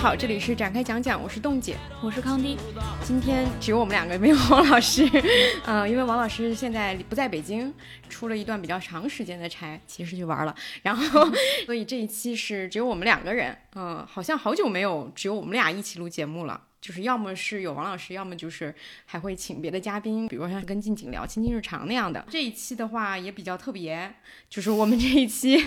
家好，这里是展开讲讲，我是冻姐，我是康迪。今天只有我们两个，没有王老师。嗯，因为王老师现在不在北京，出了一段比较长时间的差，其实去玩了。然后，所以这一期是只有我们两个人。嗯，好像好久没有只有我们俩一起录节目了。就是要么是有王老师，要么就是还会请别的嘉宾，比如说像跟静静聊亲近日常那样的。这一期的话也比较特别，就是我们这一期。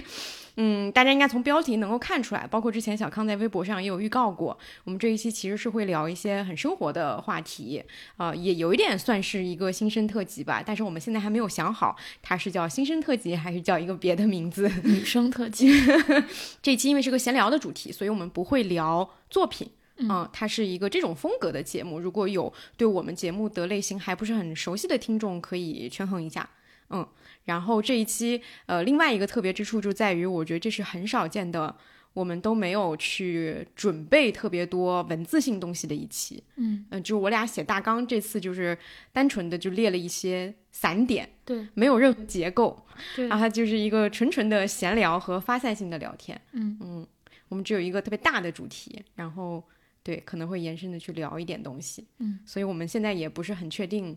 嗯，大家应该从标题能够看出来，包括之前小康在微博上也有预告过，我们这一期其实是会聊一些很生活的话题，啊，也有一点算是一个新生特辑吧，但是我们现在还没有想好，它是叫新生特辑还是叫一个别的名字？女生特辑。这期因为是个闲聊的主题，所以我们不会聊作品，嗯，它是一个这种风格的节目。如果有对我们节目的类型还不是很熟悉的听众，可以权衡一下，嗯。然后这一期，呃，另外一个特别之处就在于，我觉得这是很少见的，我们都没有去准备特别多文字性东西的一期。嗯嗯，就是我俩写大纲，这次就是单纯的就列了一些散点，对，没有任何结构，对，然后就是一个纯纯的闲聊和发散性的聊天。嗯嗯，我们只有一个特别大的主题，然后对可能会延伸的去聊一点东西。嗯，所以我们现在也不是很确定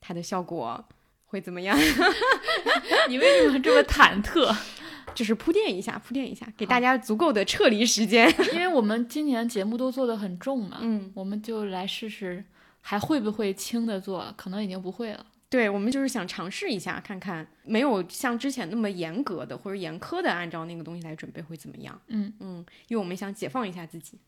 它的效果。会怎么样？你为什么这么忐忑？就是铺垫一下，铺垫一下，给大家足够的撤离时间。因为我们今年节目都做的很重嘛，嗯，我们就来试试，还会不会轻的做？可能已经不会了。对，我们就是想尝试一下，看看没有像之前那么严格的或者严苛的按照那个东西来准备会怎么样？嗯嗯，因为我们想解放一下自己。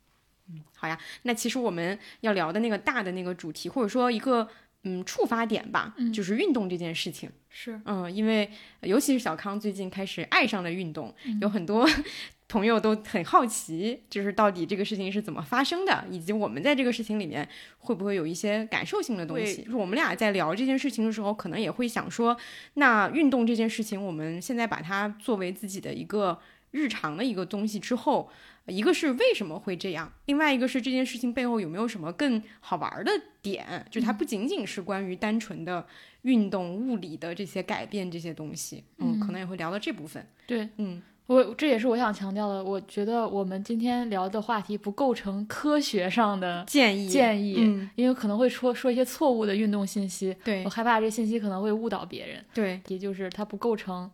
嗯，好呀。那其实我们要聊的那个大的那个主题，或者说一个。嗯，触发点吧，就是运动这件事情是，嗯，因为尤其是小康最近开始爱上了运动，有很多 朋友都很好奇，就是到底这个事情是怎么发生的，以及我们在这个事情里面会不会有一些感受性的东西。就是我们俩在聊这件事情的时候，可能也会想说，那运动这件事情，我们现在把它作为自己的一个日常的一个东西之后。一个是为什么会这样，另外一个是这件事情背后有没有什么更好玩的点？就它不仅仅是关于单纯的运动物理的这些改变这些东西，嗯，可能也会聊到这部分。对，嗯，我这也是我想强调的。我觉得我们今天聊的话题不构成科学上的建议，建议，嗯，因为可能会说说一些错误的运动信息。对我害怕这信息可能会误导别人。对，也就是它不构成。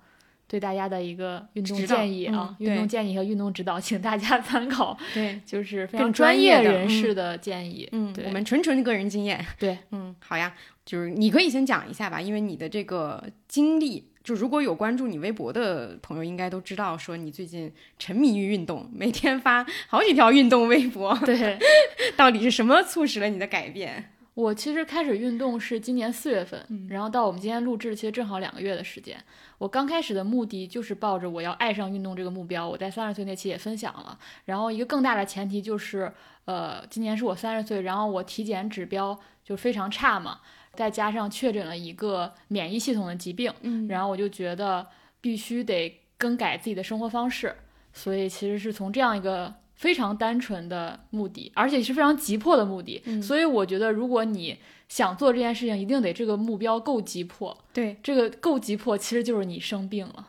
对大家的一个运动建议啊，运动建议和运动指导，请大家 参考。对，就是非常专业人士的建议。嗯，我们纯纯个人经验。对，嗯，好呀，就是你可以先讲一下吧，因为你的这个经历，就如果有关注你微博的朋友，应该都知道，说你最近沉迷于运动，每天发好几条运动微博。对，到底是什么促使了你的改变？我其实开始运动是今年四月份，然后到我们今天录制，其实正好两个月的时间。我刚开始的目的就是抱着我要爱上运动这个目标，我在三十岁那期也分享了。然后一个更大的前提就是，呃，今年是我三十岁，然后我体检指标就非常差嘛，再加上确诊了一个免疫系统的疾病，嗯，然后我就觉得必须得更改自己的生活方式，所以其实是从这样一个。非常单纯的目的，而且是非常急迫的目的，所以我觉得，如果你想做这件事情，一定得这个目标够急迫。对，这个够急迫，其实就是你生病了，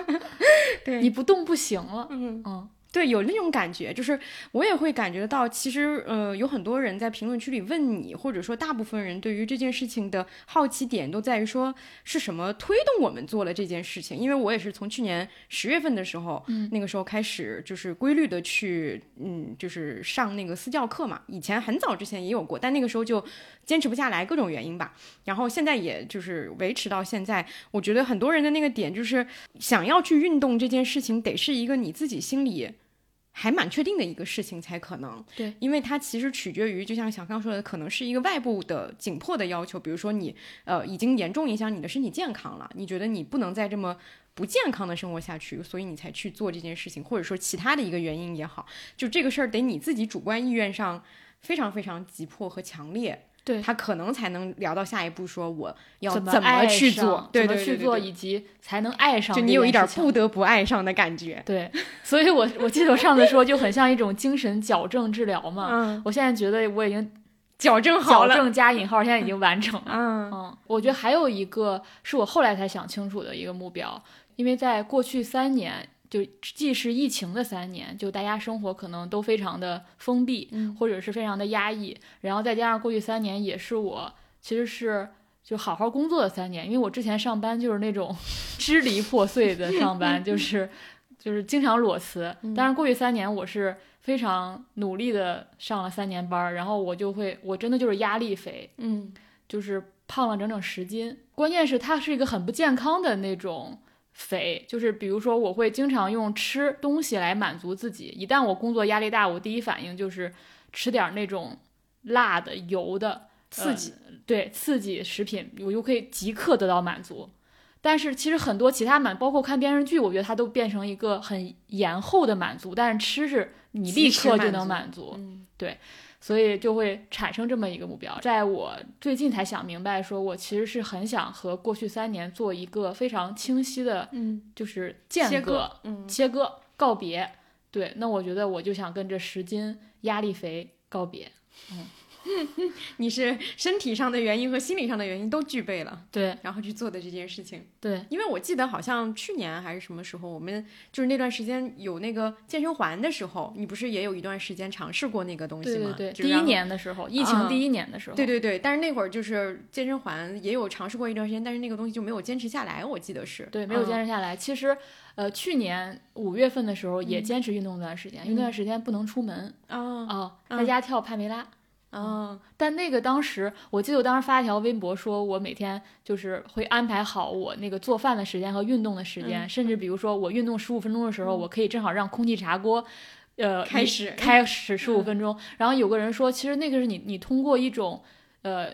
对，你不动不行了。嗯嗯。对，有那种感觉，就是我也会感觉到，其实，呃，有很多人在评论区里问你，或者说大部分人对于这件事情的好奇点都在于说，是什么推动我们做了这件事情？因为我也是从去年十月份的时候，嗯，那个时候开始就是规律的去，嗯，就是上那个私教课嘛。以前很早之前也有过，但那个时候就坚持不下来，各种原因吧。然后现在也就是维持到现在，我觉得很多人的那个点就是想要去运动这件事情，得是一个你自己心里。还蛮确定的一个事情才可能，对，因为它其实取决于，就像小康说的，可能是一个外部的紧迫的要求，比如说你呃已经严重影响你的身体健康了，你觉得你不能再这么不健康的生活下去，所以你才去做这件事情，或者说其他的一个原因也好，就这个事儿得你自己主观意愿上非常非常急迫和强烈。对他可能才能聊到下一步，说我要怎么去做，怎么去做，以及才能爱上。就你有一点不得不爱上的感觉。对，所以我我记得我上次说就很像一种精神矫正治疗嘛。嗯，我现在觉得我已经矫正好了，矫正加引号，现在已经完成了。嗯嗯，我觉得还有一个是我后来才想清楚的一个目标，因为在过去三年。就既是疫情的三年，就大家生活可能都非常的封闭，或者是非常的压抑，然后再加上过去三年也是我其实是就好好工作的三年，因为我之前上班就是那种 支离破碎的上班，就 是就是经常裸辞，但是过去三年我是非常努力的上了三年班，然后我就会我真的就是压力肥，嗯，就是胖了整整十斤，关键是它是一个很不健康的那种。肥就是比如说，我会经常用吃东西来满足自己。一旦我工作压力大，我第一反应就是吃点那种辣的、油的刺激，对刺激食品，我就可以即刻得到满足。但是其实很多其他满，包括看电视剧，我觉得它都变成一个很延后的满足。但是吃是你立刻就能满足，对。所以就会产生这么一个目标，在我最近才想明白，说我其实是很想和过去三年做一个非常清晰的，嗯，就是间隔，嗯，切割告别。对，那我觉得我就想跟这十斤压力肥告别，嗯。你是身体上的原因和心理上的原因都具备了，对，然后去做的这件事情，对，因为我记得好像去年还是什么时候，我们就是那段时间有那个健身环的时候，你不是也有一段时间尝试过那个东西吗？对对对，第一年的时候，疫情第一年的时候，对对对，但是那会儿就是健身环也有尝试过一段时间，但是那个东西就没有坚持下来，我记得是对，没有坚持下来。其实，呃，去年五月份的时候也坚持运动一段时间，因为那段时间不能出门啊啊，在家跳帕梅拉。嗯，但那个当时，我记得我当时发一条微博，说我每天就是会安排好我那个做饭的时间和运动的时间，甚至比如说我运动十五分钟的时候，我可以正好让空气炸锅，呃，开始开始十五分钟。然后有个人说，其实那个是你你通过一种呃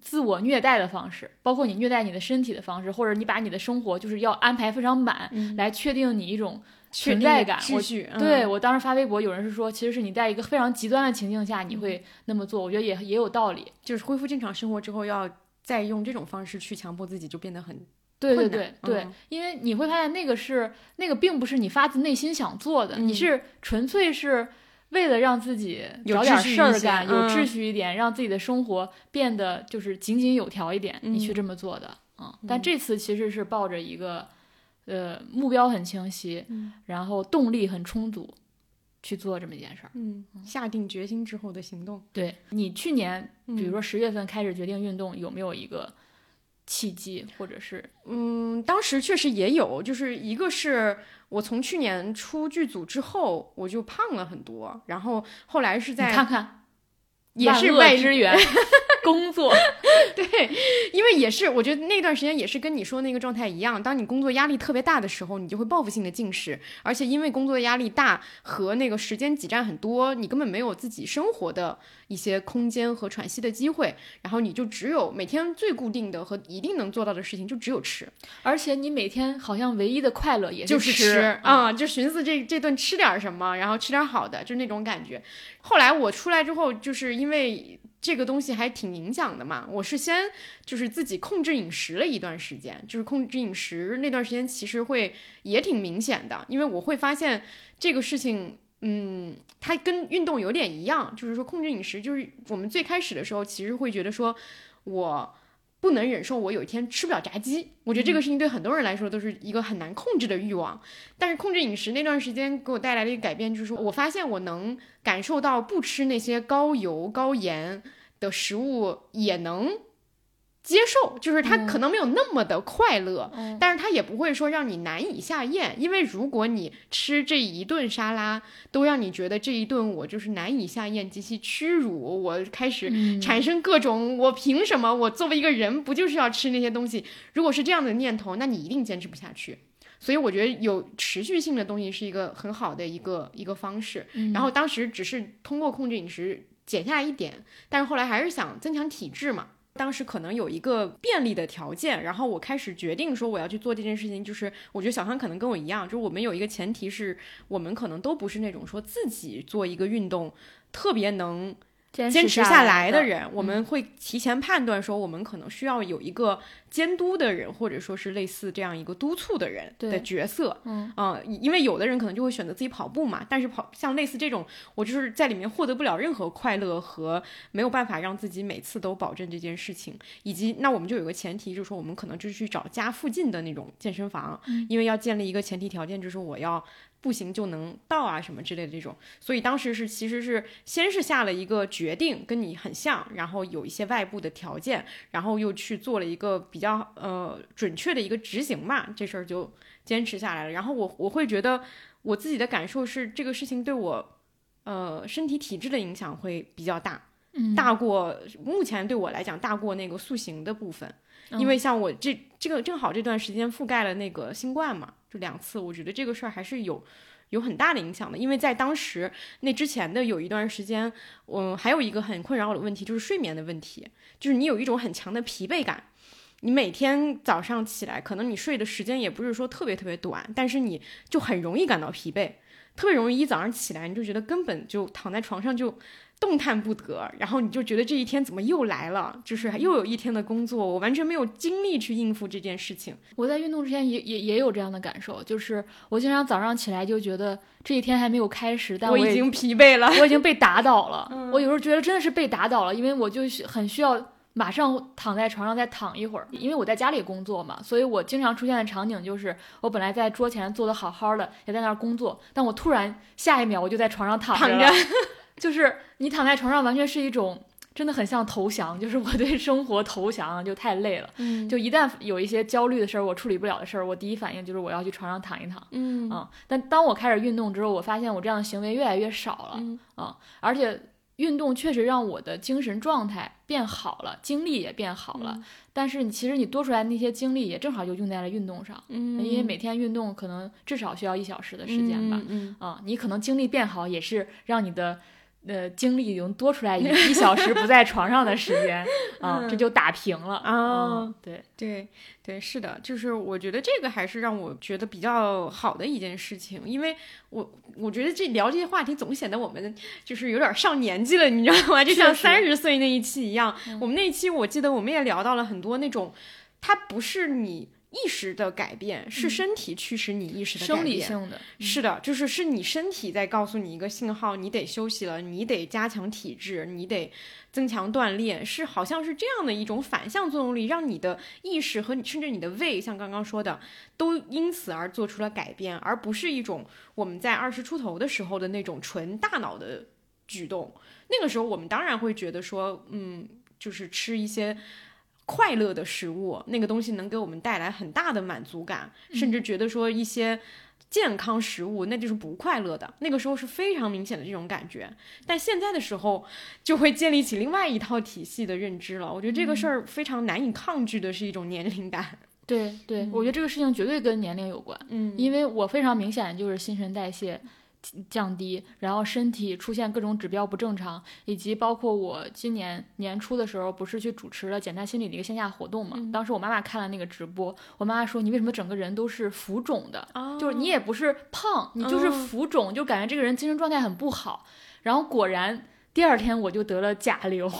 自我虐待的方式，包括你虐待你的身体的方式，或者你把你的生活就是要安排非常满，来确定你一种。存在感，我对我当时发微博，有人是说，其实是你在一个非常极端的情境下，你会那么做。我觉得也也有道理，就是恢复正常生活之后，要再用这种方式去强迫自己，就变得很对对对对，因为你会发现那个是那个并不是你发自内心想做的，你是纯粹是为了让自己找点事儿干，有秩序一点，让自己的生活变得就是井井有条一点，你去这么做的嗯。但这次其实是抱着一个。呃，目标很清晰，然后动力很充足，去做这么一件事儿。嗯，下定决心之后的行动。对你去年，比如说十月份开始决定运动，有没有一个契机，或者是？嗯，当时确实也有，就是一个是我从去年出剧组之后，我就胖了很多，然后后来是在看看，也是外支援。工作，对，因为也是，我觉得那段时间也是跟你说那个状态一样。当你工作压力特别大的时候，你就会报复性的进食，而且因为工作压力大和那个时间挤占很多，你根本没有自己生活的一些空间和喘息的机会。然后你就只有每天最固定的和一定能做到的事情，就只有吃。而且你每天好像唯一的快乐也就是吃啊，就寻思这这顿吃点什么，然后吃点好的，就那种感觉。后来我出来之后，就是因为。这个东西还挺影响的嘛。我是先就是自己控制饮食了一段时间，就是控制饮食那段时间其实会也挺明显的，因为我会发现这个事情，嗯，它跟运动有点一样，就是说控制饮食，就是我们最开始的时候其实会觉得说我。不能忍受我有一天吃不了炸鸡，我觉得这个事情对很多人来说都是一个很难控制的欲望。但是控制饮食那段时间给我带来的一个改变，就是说我发现我能感受到不吃那些高油高盐的食物也能。接受，就是它可能没有那么的快乐，但是它也不会说让你难以下咽，因为如果你吃这一顿沙拉都让你觉得这一顿我就是难以下咽，极其屈辱，我开始产生各种我凭什么？我作为一个人不就是要吃那些东西？如果是这样的念头，那你一定坚持不下去。所以我觉得有持续性的东西是一个很好的一个一个方式。然后当时只是通过控制饮食减下来一点，但是后来还是想增强体质嘛。当时可能有一个便利的条件，然后我开始决定说我要去做这件事情。就是我觉得小康可能跟我一样，就是我们有一个前提是我们可能都不是那种说自己做一个运动特别能坚持下来的人，我们会提前判断说，我们可能需要有一个监督的人，或者说是类似这样一个督促的人的角色。嗯因为有的人可能就会选择自己跑步嘛，但是跑像类似这种，我就是在里面获得不了任何快乐和没有办法让自己每次都保证这件事情，以及那我们就有个前提，就是说我们可能就是去找家附近的那种健身房，因为要建立一个前提条件，就是我要。步行就能到啊，什么之类的这种，所以当时是其实是先是下了一个决定，跟你很像，然后有一些外部的条件，然后又去做了一个比较呃准确的一个执行嘛，这事儿就坚持下来了。然后我我会觉得我自己的感受是这个事情对我呃身体体质的影响会比较大，大过目前对我来讲大过那个塑形的部分，因为像我这这个正好这段时间覆盖了那个新冠嘛。就两次，我觉得这个事儿还是有有很大的影响的，因为在当时那之前的有一段时间，嗯，还有一个很困扰我的问题就是睡眠的问题，就是你有一种很强的疲惫感，你每天早上起来，可能你睡的时间也不是说特别特别短，但是你就很容易感到疲惫，特别容易一早上起来你就觉得根本就躺在床上就。动弹不得，然后你就觉得这一天怎么又来了？就是又有一天的工作，我完全没有精力去应付这件事情。我在运动之前也也也有这样的感受，就是我经常早上起来就觉得这一天还没有开始，但我已经疲惫了，我已经被打倒了。我有时候觉得真的是被打倒了，因为我就很需要马上躺在床上再躺一会儿，因为我在家里工作嘛，所以我经常出现的场景就是我本来在桌前坐的好好的，也在那儿工作，但我突然下一秒我就在床上躺着。就是你躺在床上，完全是一种真的很像投降，就是我对生活投降，就太累了。嗯，就一旦有一些焦虑的事儿，我处理不了的事儿，我第一反应就是我要去床上躺一躺。嗯啊，但当我开始运动之后，我发现我这样的行为越来越少了。啊，而且运动确实让我的精神状态变好了，精力也变好了。但是你其实你多出来那些精力也正好就用在了运动上。嗯，因为每天运动可能至少需要一小时的时间吧。嗯啊，你可能精力变好也是让你的。呃，精力已经多出来一 一小时不在床上的时间 啊，这就打平了啊。对对对，是的，就是我觉得这个还是让我觉得比较好的一件事情，因为我我觉得这聊这些话题总显得我们就是有点上年纪了，你知道吗？就像三十岁那一期一样，我们那一期我记得我们也聊到了很多那种，它不是你。意识的改变是身体驱使你意识的改变，生理性的，是的，就是是你身体在告诉你一个信号，你得休息了，你得加强体质，你得增强锻炼，是好像是这样的一种反向作用力，让你的意识和你甚至你的胃，像刚刚说的，都因此而做出了改变，而不是一种我们在二十出头的时候的那种纯大脑的举动。那个时候我们当然会觉得说，嗯，就是吃一些。快乐的食物，那个东西能给我们带来很大的满足感，甚至觉得说一些健康食物那就是不快乐的。那个时候是非常明显的这种感觉，但现在的时候就会建立起另外一套体系的认知了。我觉得这个事儿非常难以抗拒的是一种年龄感。对对，我觉得这个事情绝对跟年龄有关。嗯，因为我非常明显就是新陈代谢。降低，然后身体出现各种指标不正常，以及包括我今年年初的时候，不是去主持了简单心理的一个线下活动嘛？当时我妈妈看了那个直播，我妈妈说：“你为什么整个人都是浮肿的？就是你也不是胖，你就是浮肿，就感觉这个人精神状态很不好。”然后果然第二天我就得了甲流，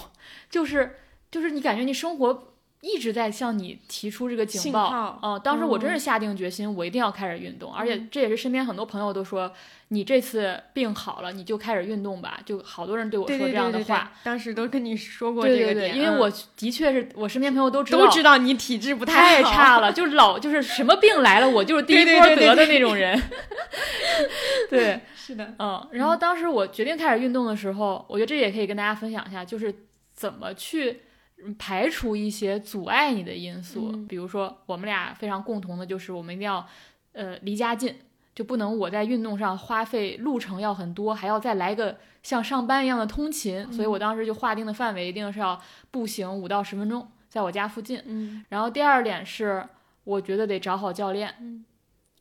就是就是你感觉你生活。一直在向你提出这个警报，嗯，当时我真是下定决心，我一定要开始运动，而且这也是身边很多朋友都说，你这次病好了，你就开始运动吧，就好多人对我说这样的话，当时都跟你说过这个点，因为我的确是我身边朋友都知道都知道你体质不太差了，就是老就是什么病来了，我就是第一波得的那种人，对，是的，嗯，然后当时我决定开始运动的时候，我觉得这也可以跟大家分享一下，就是怎么去。排除一些阻碍你的因素，比如说我们俩非常共同的就是我们一定要，呃，离家近，就不能我在运动上花费路程要很多，还要再来个像上班一样的通勤，所以我当时就划定的范围一定是要步行五到十分钟，在我家附近。嗯，然后第二点是，我觉得得找好教练，嗯，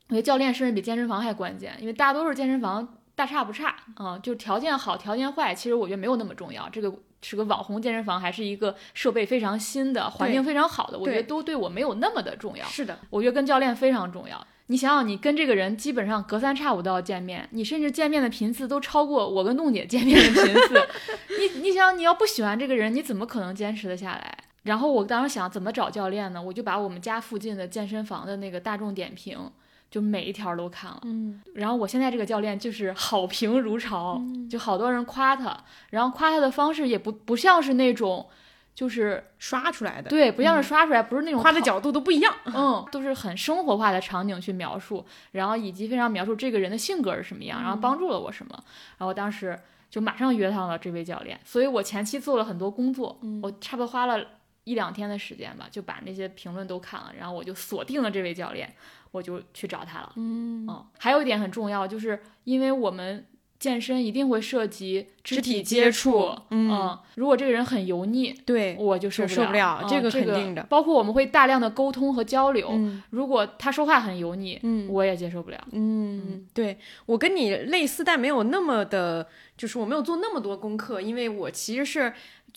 我觉得教练甚至比健身房还关键，因为大多数健身房大差不差啊，就条件好条件坏，其实我觉得没有那么重要，这个。是个网红健身房，还是一个设备非常新的、环境非常好的？我觉得都对我没有那么的重要。是的，我觉得跟教练非常重要。你想想，你跟这个人基本上隔三差五都要见面，你甚至见面的频次都超过我跟弄姐见面的频次。你你想，你要不喜欢这个人，你怎么可能坚持得下来？然后我当时想怎么找教练呢？我就把我们家附近的健身房的那个大众点评，就每一条都看了。嗯，然后我现在这个教练就是好评如潮，就好多人夸他，然后夸他的方式也不不像是那种。就是刷出来的，对，不像是刷出来，不是那种夸的角度都不一样，嗯，都是很生活化的场景去描述，然后以及非常描述这个人的性格是什么样，然后帮助了我什么，然后当时就马上约上了这位教练，所以我前期做了很多工作，我差不多花了一两天的时间吧，就把那些评论都看了，然后我就锁定了这位教练，我就去找他了，嗯，还有一点很重要，就是因为我们。健身一定会涉及肢体接触，嗯，如果这个人很油腻，对我就受不了，这个肯定的。包括我们会大量的沟通和交流，如果他说话很油腻，嗯，我也接受不了。嗯，对我跟你类似，但没有那么的，就是我没有做那么多功课，因为我其实是。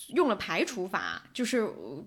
用了排除法，就是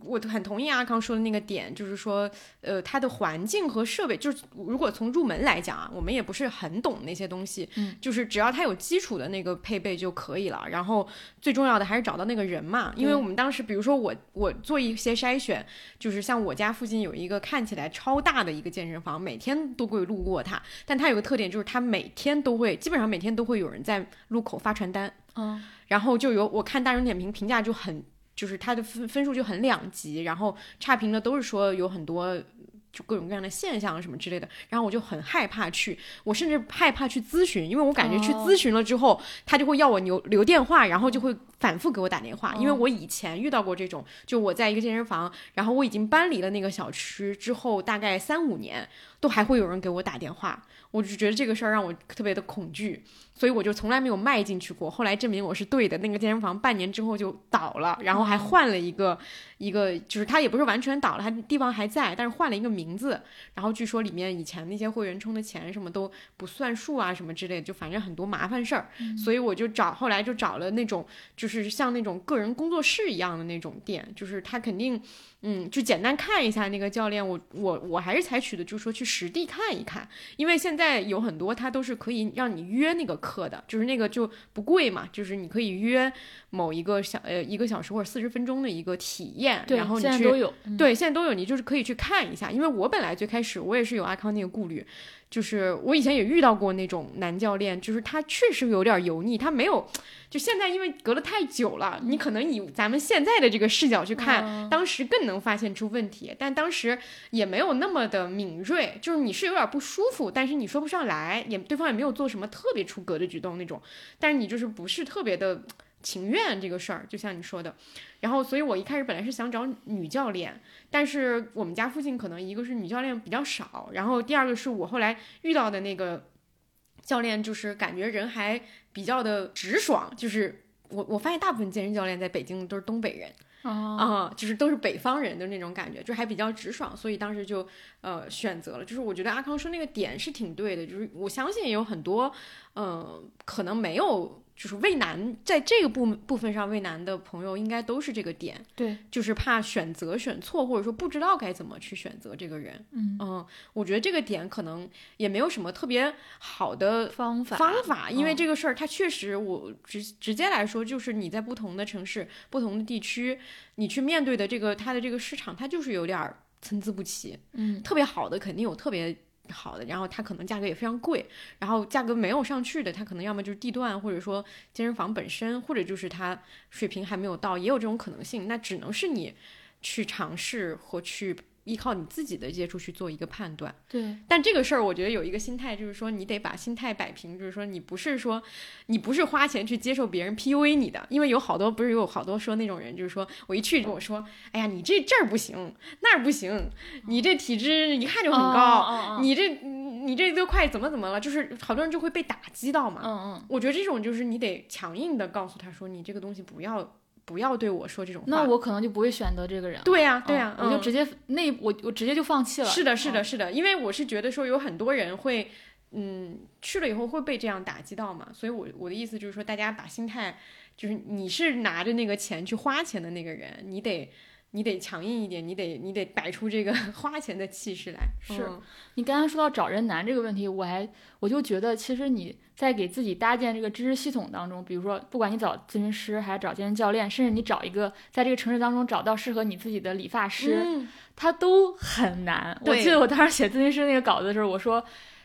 我很同意阿康说的那个点，就是说，呃，它的环境和设备，就是如果从入门来讲啊，我们也不是很懂那些东西，嗯，就是只要它有基础的那个配备就可以了。然后最重要的还是找到那个人嘛，因为我们当时，比如说我我做一些筛选，就是像我家附近有一个看起来超大的一个健身房，每天都会路过它，但它有个特点就是它每天都会，基本上每天都会有人在路口发传单，嗯。然后就有我看大众点评评价就很，就是它的分分数就很两极，然后差评的都是说有很多就各种各样的现象什么之类的，然后我就很害怕去，我甚至害怕去咨询，因为我感觉去咨询了之后，他就会要我留留电话，然后就会反复给我打电话，因为我以前遇到过这种，就我在一个健身房，然后我已经搬离了那个小区之后，大概三五年都还会有人给我打电话，我就觉得这个事儿让我特别的恐惧。所以我就从来没有迈进去过。后来证明我是对的，那个健身房半年之后就倒了，然后还换了一个一个，就是它也不是完全倒了，它地方还在，但是换了一个名字。然后据说里面以前那些会员充的钱什么都不算数啊，什么之类的，就反正很多麻烦事儿。所以我就找后来就找了那种就是像那种个人工作室一样的那种店，就是他肯定。嗯，就简单看一下那个教练，我我我还是采取的，就是说去实地看一看，因为现在有很多他都是可以让你约那个课的，就是那个就不贵嘛，就是你可以约某一个小呃一个小时或者四十分钟的一个体验，然后你去对现在都有，你就是可以去看一下，因为我本来最开始我也是有阿康那个顾虑。就是我以前也遇到过那种男教练，就是他确实有点油腻，他没有，就现在因为隔了太久了，你可能以咱们现在的这个视角去看，当时更能发现出问题，但当时也没有那么的敏锐，就是你是有点不舒服，但是你说不上来，也对方也没有做什么特别出格的举动那种，但是你就是不是特别的。情愿这个事儿，就像你说的，然后，所以我一开始本来是想找女教练，但是我们家附近可能一个是女教练比较少，然后第二个是我后来遇到的那个教练，就是感觉人还比较的直爽，就是我我发现大部分健身教练在北京都是东北人啊，就是都是北方人的那种感觉，就还比较直爽，所以当时就呃选择了，就是我觉得阿康说那个点是挺对的，就是我相信也有很多嗯可能没有。就是畏难，在这个部部分上畏难的朋友，应该都是这个点。对，就是怕选择选错，或者说不知道该怎么去选择这个人。嗯嗯，我觉得这个点可能也没有什么特别好的方法方法，因为这个事儿它确实，我直直接来说，就是你在不同的城市、不同的地区，你去面对的这个它的这个市场，它就是有点参差不齐。嗯，特别好的肯定有特别。好的，然后它可能价格也非常贵，然后价格没有上去的，它可能要么就是地段，或者说健身房本身，或者就是它水平还没有到，也有这种可能性。那只能是你去尝试和去。依靠你自己的接触去做一个判断，对。但这个事儿，我觉得有一个心态，就是说你得把心态摆平，就是说你不是说你不是花钱去接受别人 PUA 你的，因为有好多不是有好多说那种人，就是说我一去跟我说，哎呀，你这这儿不行，那儿不行，你这体质一看就很高，你这你这都快怎么怎么了，就是好多人就会被打击到嘛。嗯嗯。我觉得这种就是你得强硬的告诉他说，你这个东西不要。不要对我说这种话，那我可能就不会选择这个人。对呀，对呀，我就直接那我我直接就放弃了。是的，是的，是的，因为我是觉得说有很多人会，嗯，去了以后会被这样打击到嘛，所以我我的意思就是说，大家把心态，就是你是拿着那个钱去花钱的那个人，你得你得强硬一点，你得你得摆出这个 花钱的气势来。是嗯你刚才说到找人难这个问题，我还我就觉得，其实你在给自己搭建这个知识系统当中，比如说，不管你找咨询师还是找健身教练，甚至你找一个在这个城市当中找到适合你自己的理发师，嗯它都很难。我记得我当时写咨询师那个稿子的时候，我说，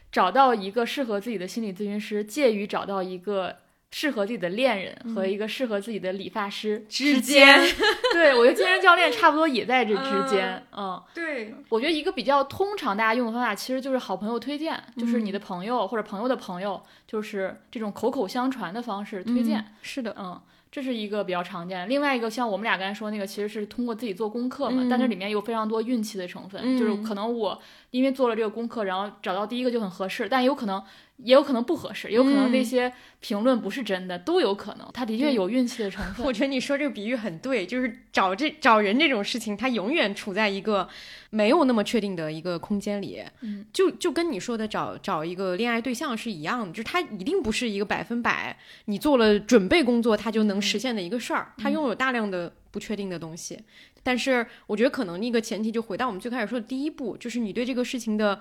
找到一个适合自己的心理咨询师，介于找到一个适合自己的恋人和一个适合自己的理发师之间。间 对我觉得健身教练差不多也在这之间，嗯。对，我觉得一个比较通常大家用的方法，其实就是好朋友推荐，就是你的朋友或者朋友的朋友，就是这种口口相传的方式推荐。是的，嗯，这是一个比较常见的。另外一个像我们俩刚才说那个，其实是通过自己做功课嘛，嗯但这里面有非常多运气的成分，嗯就是可能我因为做了这个功课，然后找到第一个就很合适，但有可能也有可能不合适，也有可能那嗯些评论不是真的，都有可能。他的确有运气的成 分。我觉得你说这个比喻很对，就是找这找人这种事情，他永远处在一个没有那么确定的一个空间里。嗯，就就跟你说的找找一个恋爱对象是一样的，就是它一定不是一个百分百你做了准备工作他就能实现的一个事儿，它拥有大量的不确定的东西。但是我觉得可能那个前提就回到我们最开始说的第一步，就是你对这个事情的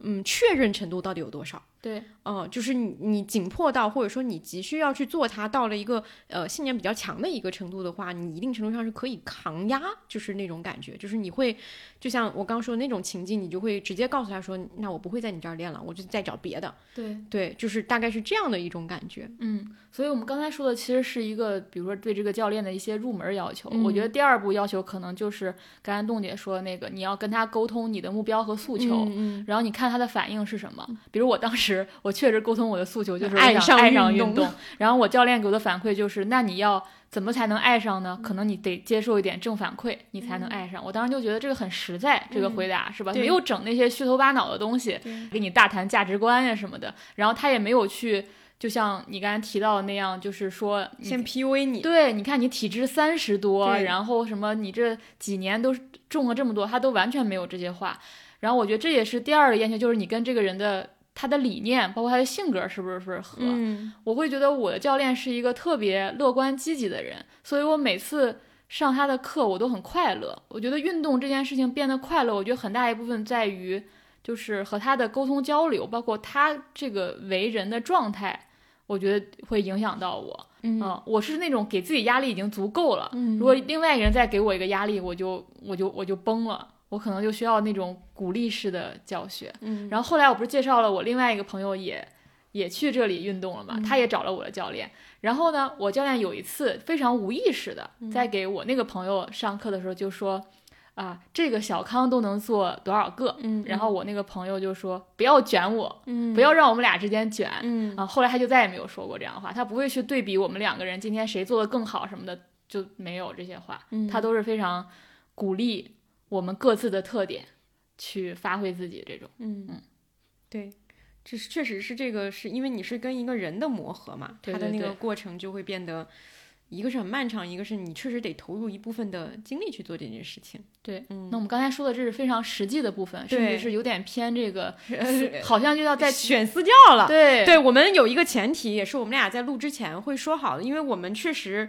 嗯确认程度到底有多少。对，嗯，就是你你紧迫到，或者说你急需要去做它，到了一个呃信念比较强的一个程度的话，你一定程度上是可以抗压，就是那种感觉，就是你会就像我刚说的那种情境，你就会直接告诉他说，那我不会在你这儿练了，我就再找别的。对，对，就是大概是这样的一种感觉。嗯，所以我们刚才说的其实是一个，比如说对这个教练的一些入门要求。我觉得嗯第二步要求可能就是刚才栋姐说的那个，你要跟他沟通你的目标和诉求，嗯然后你看他的反应是什么。比如我当时我确实沟通我的诉求就是爱上爱上运动运动，然后我教练给我的反馈就是，那你要怎么才能爱上呢？可能你得接受一点正反馈，你才能爱上。我当时就觉得这个很实在，这个回答是吧？没有整那些虚头巴脑的东西，给你大谈价值观呀什么的。然后他也没有去，就像你刚才提到的那样，就是说先 PUA 你。对，你看你体质三十多，然后什么你这几年都重了这么多，他都完全没有这些话。然后我觉得这也是第二个要求，就是你跟这个人的他的理念，包括他的性格是不是是合。嗯我会觉得我的教练是一个特别乐观积极的人，所以我每次上他的课我都很快乐。我觉得运动这件事情变得快乐，我觉得很大一部分在于就是和他的沟通交流，包括他这个为人的状态，我觉得会影响到我。嗯嗯，我是那种给自己压力已经足够了，嗯如果另外一个人再给我一个压力，我就我就我就崩了，我可能就需要那种鼓励式的教学。嗯然后后来我不是介绍了我另外一个朋友也也去这里运动了嘛，嗯他也找了我的教练。然后呢，我教练有一次非常无意识的嗯在给我那个朋友上课的时候就说。啊，这个小康都能做多少个？嗯然后我那个朋友就说不要卷我，嗯不要让我们俩之间卷。嗯啊，后来他就再也没有说过这样的话，他不会去对比我们两个人今天谁做的更好什么的，就没有这些话，嗯他都是非常鼓励我们各自的特点去发挥自己这种。嗯嗯，对，这是确实是这个，是因为你是跟一个人的磨合嘛，对他的那个过程就会变得，一个是很漫长，一个是你确实得投入一部分的精力去做这件事情。对，嗯那我们刚才说的这是非常实际的部分，甚至是有点偏这个，呃好像就要在选私教了。对对我们有一个前提，也是我们俩在录之前会说好的，因为我们确实，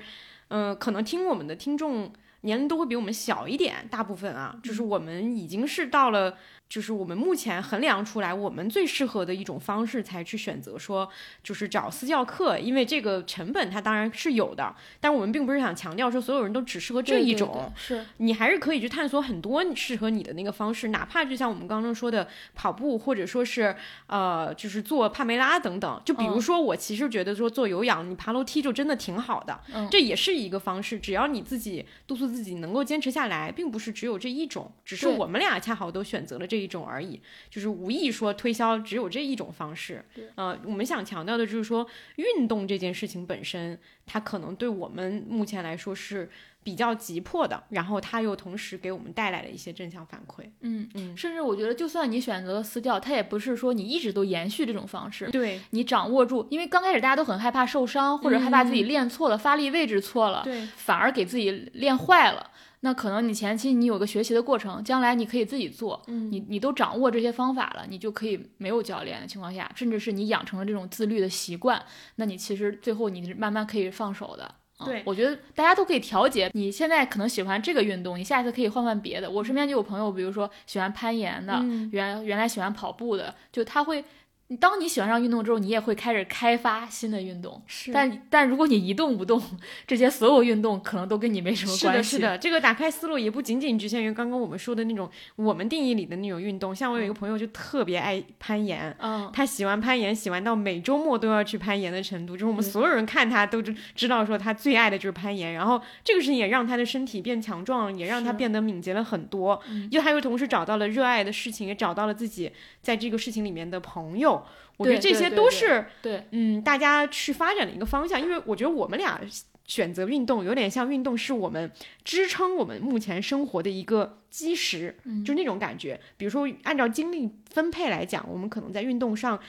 嗯、可能听我们的听众年龄都会比我们小一点，大部分啊，就是我们已经是到了。就是我们目前衡量出来，我们最适合的一种方式，才去选择说，就是找私教课，因为这个成本它当然是有的，但我们并不是想强调说所有人都只适合这一种，对是你还是可以去探索很多适合你的那个方式，哪怕就像我们刚刚说的跑步，或者说是呃，就是做帕梅拉等等。就比如嗯说，我其实觉得说做有氧，你爬楼梯就真的挺好的，嗯这也是一个方式。只要你自己督促自己能够坚持下来，并不是只有这一种，只是我们俩恰好都选择了这一种而已，就是无意说推销只有这一种方式。呃，我们想强调的就是说，运动这件事情本身，它可能对我们目前来说是比较急迫的，然后它又同时给我们带来了一些正向反馈。嗯嗯甚至我觉得，就算你选择了私教，它也不是说你一直都延续这种方式，对你掌握住，因为刚开始大家都很害怕受伤，或者害怕自己练错了，发力位置错了，对，反而给自己练坏了。那可能你前期你有个学习的过程，将来你可以自己做，嗯你你都掌握这些方法了，你就可以没有教练的情况下，甚至是你养成了这种自律的习惯，那你其实最后你是慢慢可以放手的。对，我觉得大家都可以调节。你现在可能喜欢这个运动，你下次可以换换别的。我身边就有朋友，比如说喜欢攀岩的，原原来喜欢跑步的，就他会。你当你喜欢上运动之后，你也会开始开发新的运动。是，但但如果你一动不动，这些所有运动可能都跟你没什么关系。是的，是的。这个打开思路也不仅仅局限于刚刚我们说的那种我们定义里的那种运动。像我有一个朋友就特别爱攀岩，嗯，他喜欢攀岩，喜欢到每周末都要去攀岩的程度。就是我们所有人看他都知知道说他最爱的就是攀岩。然后这个事情也让他的身体变强壮，也让他变得敏捷了很多。又他又同时找到了热爱的事情，也找到了自己在这个事情里面的朋友。我觉得这些都是对，嗯，大家去发展的一个方向。因为我觉得我们俩选择运动，有点像运动是我们支撑我们目前生活的一个基石，就那种感觉。比如说，按照精力分配来讲，我们可能在运动上。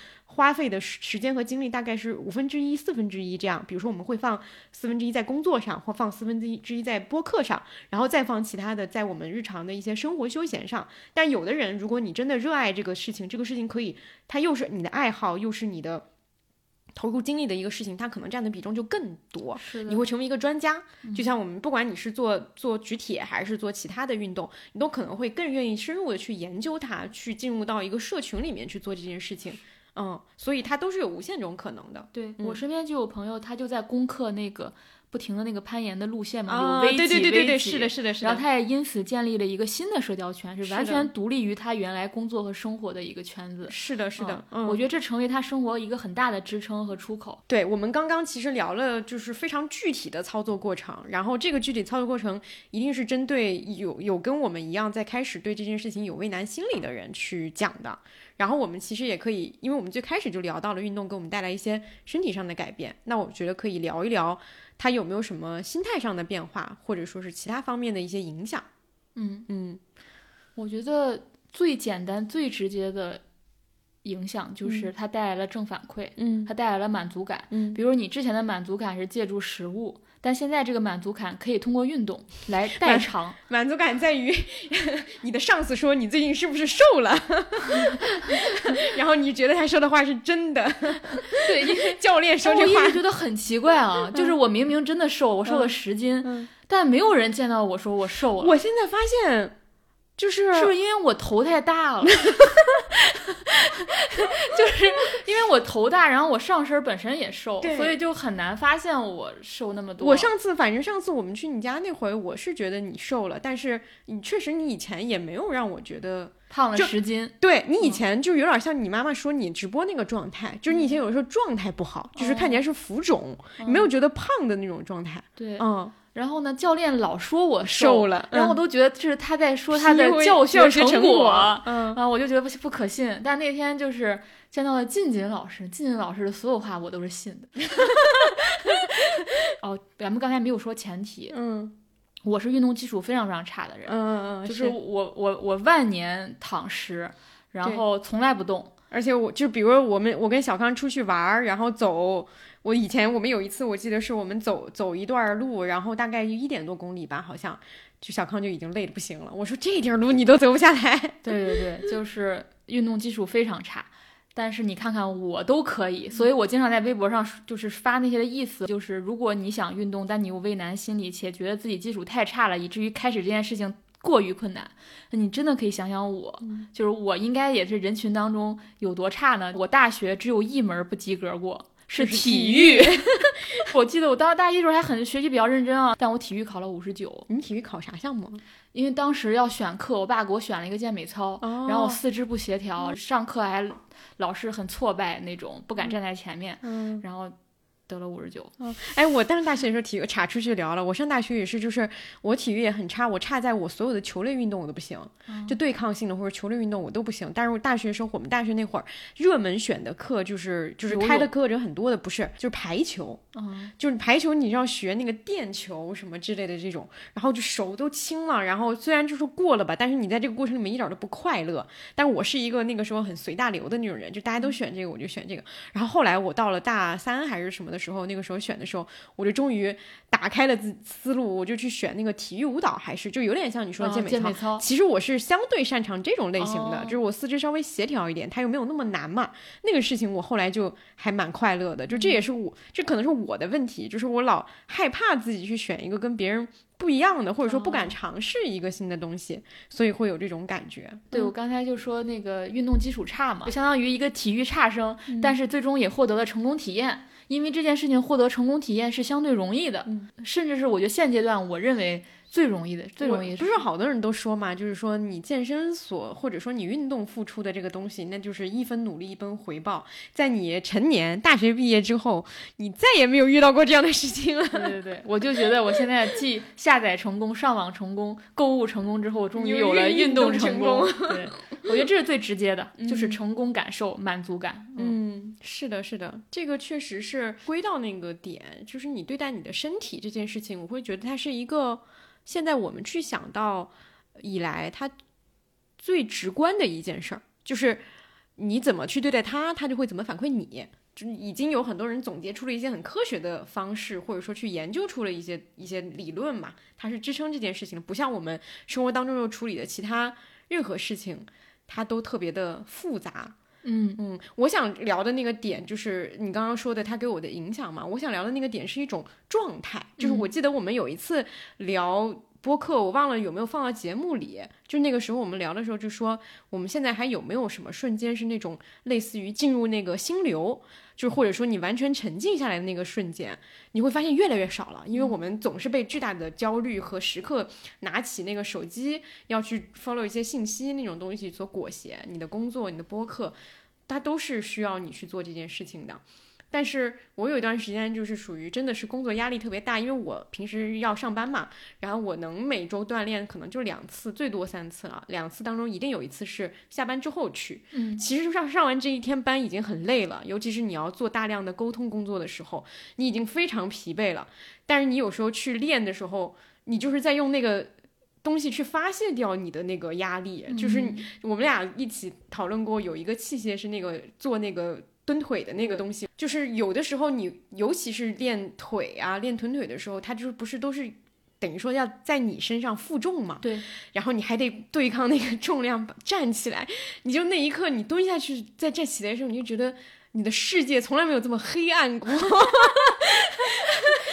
花费的时时间和精力大概是五分之一、四分之一这样。比如说，我们会放四分之一在工作上，或放四分之一之一在播客上，然后再放其他的在我们日常的一些生活休闲上。但有的人，如果你真的热爱这个事情，这个事情可以，它又是你的爱好，又是你的投入精力的一个事情，它可能占的比重就更多。你会成为一个专家。就像我们，不管你是做做举铁还是做其他的运动，你都可能会更愿意深入的去研究它，去进入到一个社群里面去做这件事情。嗯，所以它都是有无限种可能的。对我身边就有朋友，他就在攻克那个不停的那个攀岩的路线嘛，有危几危几，是的，是的，是的。然后他也因此建立了一个新的社交圈，是完全独立于他原来工作和生活的一个圈子。是的，是的。嗯，我觉得这成为他生活一个很大的支撑和出口。对我们刚刚其实聊了，就是非常具体的操作过程。然后这个具体操作过程一定是针对有有跟我们一样在开始对这件事情有畏难心理的人去讲的。然后我们其实也可以，因为我们最开始就聊到了运动给我们带来一些身体上的改变，那我觉得可以聊一聊它有没有什么心态上的变化，或者说是其他方面的一些影响。嗯嗯，我觉得最简单、最直接的影响就是它带来了正反馈，嗯，它带来了满足感，嗯，比如你之前的满足感是借助食物。但现在这个满足感可以通过运动来代偿。满足感在于 你的上司说你最近是不是瘦了，然后你觉得他说的话是真的。对，因为教练说这话，我一直觉得很奇怪啊，就是我明明真的瘦，我瘦了十斤，但没有人见到我说我瘦了。我现在发现。就是是不是因为我头太大了？就是因为我头大，然后我上身本身也瘦，所以就很难发现我瘦那么多。我上次反正上次我们去你家那回，我是觉得你瘦了，但是你确实你以前也没有让我觉得胖了十斤。对你以前就有点像你妈妈说你直播那个状态，就是你以前有的时候状态不好，就是看起来是浮肿，没有觉得胖的那种状态。对，嗯。然后呢，教练老说我瘦了，然后我都觉得这是他在说他的教学成果，嗯啊，我就觉得不不可信。但那天就是见到了静静老师，静静老师的所有话我都是信的。哦，咱们刚才没有说前提，嗯，我是运动基础非常非常差的人，嗯嗯嗯，就是我我我万年躺尸，然后从来不动，而且我就比如我们我跟小康出去玩，然后走。我以前我们有一次，我记得是我们走走一段路，然后大概一点多公里吧，好像就小康就已经累得不行了。我说这点路你都走不下来。对对对，就是运动基础非常差，但是你看看我都可以，所以我经常在微博上就是发那些的意思，就是如果你想运动，但你又畏难心理，且觉得自己基础太差了，以至于开始这件事情过于困难，那你真的可以想想我，就是我应该也是人群当中有多差呢？我大学只有一门不及格过。是体育，我记得我当时大一的时候还很学习比较认真啊，但我体育考了五十九。你体育考啥项目？因为当时要选课，我爸给我选了一个健美操，然后我四肢不协调，上课还老是很挫败那种，不敢站在前面，然后。得了五十九。嗯，哎，我上大学的时候体育差出去聊了。我上大学也是，就是我体育也很差，我差在我所有的球类运动我都不行，就对抗性的或者球类运动我都不行。但是我大学时候，我们大学那会儿热门选的课就是就是开的课人很多的，不是就是排球，就是排球，你要学那个垫球什么之类的这种，然后就手都青了。然后虽然就是过了吧，但是你在这个过程里面一点都不快乐。但我是一个那个时候很随大流的那种人，就大家都选这个我就选这个。然后后来我到了大三还是什么的。时候那个时候选的时候，我就终于打打开了自思路，我就去选那个体育舞蹈，还是就有点像你说的健美操。其实我是相对擅长这种类型的，就是我四肢稍微协调一点，它又没有那么难嘛。那个事情我后来就还蛮快乐的，就这也是我，这可能是我的问题，就是我老害怕自己去选一个跟别人不一样的，或者说不敢尝试一个新的东西，所以会有这种感觉。对我刚才就说那个运动基础差嘛，就相当于一个体育差生，但是最终也获得了成功体验。因为这件事情获得成功体验是相对容易的，甚至是我觉得现阶段我认为最容易的，最容易。不是好多人都说嘛，就是说你健身所或者说你运动付出的这个东西，那就是一分努力一分回报。在你成年大学毕业之后，你再也没有遇到过这样的事情了。对对对，我就觉得我现在既下载成功、上网成功、购物成功之后，终于有了运动成功。对。我觉得这是最直接的，就是成功感受、满足感。嗯，是的，是的，这个确实是归到那个点，就是你对待你的身体这件事情，我会觉得它是一个现在我们去想到以来它最直观的一件事儿，就是你怎么去对待它，它就会怎么反馈你。就已经有很多人总结出了一些很科学的方式，或者说去研究出了一些一些理论嘛，它是支撑这件事情的，不像我们生活当中又处理的其他任何事情。它都特别的复杂，嗯嗯，我想聊的那个点就是你刚刚说的，他给我的影响嘛。我想聊的那个点是一种状态，就是我记得我们有一次聊播客，我忘了有没有放到节目里，就那个时候我们聊的时候就说，我们现在还有没有什么瞬间是那种类似于进入那个心流。就或者说你完全沉静下来的那个瞬间，你会发现越来越少了，因为我们总是被巨大的焦虑和时刻拿起那个手机要去 follow 一些信息那种东西所裹挟。你的工作、你的播客，它都是需要你去做这件事情的。但是我有一段时间就是属于真的是工作压力特别大，因为我平时要上班嘛，然后我能每周锻炼可能就两次，最多三次了。两次当中一定有一次是下班之后去。嗯，其实上上完这一天班已经很累了，尤其是你要做大量的沟通工作的时候，你已经非常疲惫了。但是你有时候去练的时候，你就是在用那个东西去发泄掉你的那个压力。就是我们俩一起讨论过，有一个器械是那个做那个。蹲腿的那个东西，就是有的时候你，尤其是练腿啊、练臀腿的时候，它就是不是都是等于说要在你身上负重嘛？对。然后你还得对抗那个 重量站起来，你就那一刻你蹲下去再站起来的时候，你就觉得你的世界从来没有这么黑暗过。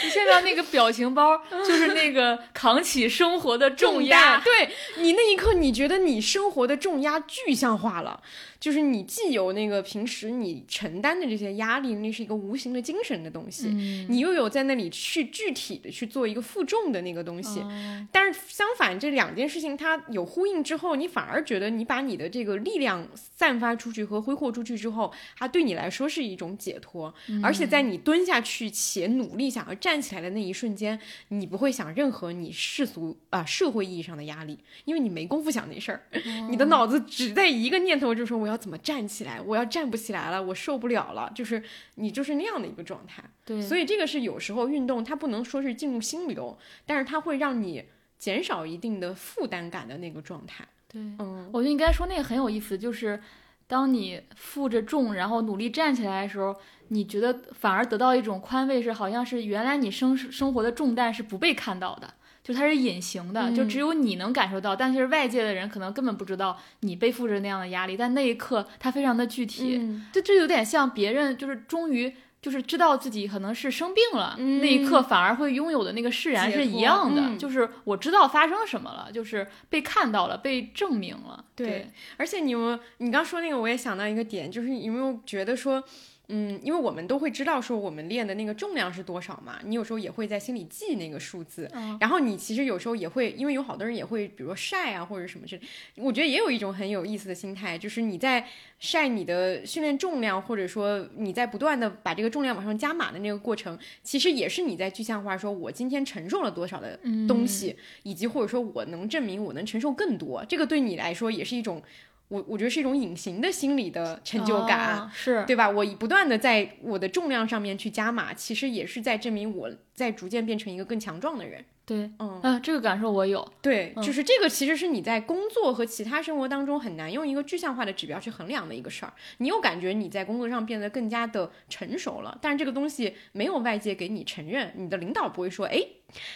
你现在那个表情包就是那个扛起生活的重压，对你那一刻你觉得你生活的重压具象化了。就是你既有那个平时你承担的这些压力，那是一个无形的精神的东西，你又有在那里去具体的去做一个负重的那个东西，但是相反这两件事情它有呼应之后，你反而觉得你把你的这个力量散发出去和挥霍出去之后，它对你来说是一种解脱，而且在你蹲下去且努力想要站起来的那一瞬间，你不会想任何你世俗啊社会意义上的压力，因为你没工夫想那事儿，你的脑子只在一个念头，就是说我。我要怎么站起来？我要站不起来了，我受不了了。就是你就是那样的一个状态。对，所以这个是有时候运动它不能说是进入心流，但是它会让你减少一定的负担感的那个状态。对，嗯，我觉得你刚才说那个很有意思，就是当你负着重，然后努力站起来的时候，你觉得反而得到一种宽慰，是好像是原来你生生活的重担是不被看到的。就它是隐形的，就只有你能感受到，但是外界的人可能根本不知道你背负着那样的压力。但那一刻，它非常的具体，就这有点像别人，就是终于就是知道自己可能是生病了，那一刻反而会拥有的那个释然是一样的，就是我知道发生什么了，就是被看到了，被证明了。对，而且你们你刚说那个，我也想到一个点，就是有没有觉得说。嗯，因为我们都会知道说我们练的那个重量是多少嘛，你有时候也会在心里记那个数字，然后你其实有时候也会，因为有好多人也会，比如说晒啊或者什么之类，我觉得也有一种很有意思的心态，就是你在晒你的训练重量，或者说你在不断的把这个重量往上加码的那个过程，其实也是你在具象化说我今天承受了多少的东西，以及或者说我能证明我能承受更多，这个对你来说也是一种。我我觉得是一种隐形的心理的成就感，是对吧？我不断的在我的重量上面去加码，其实也是在证明我在逐渐变成一个更强壮的人。对，嗯，啊，这个感受我有。对，嗯就是这个其实是你在工作和其他生活当中很难用一个具象化的指标去衡量的一个事儿。你有感觉你在工作上变得更加的成熟了，但是这个东西没有外界给你承认，你的领导不会说，哎，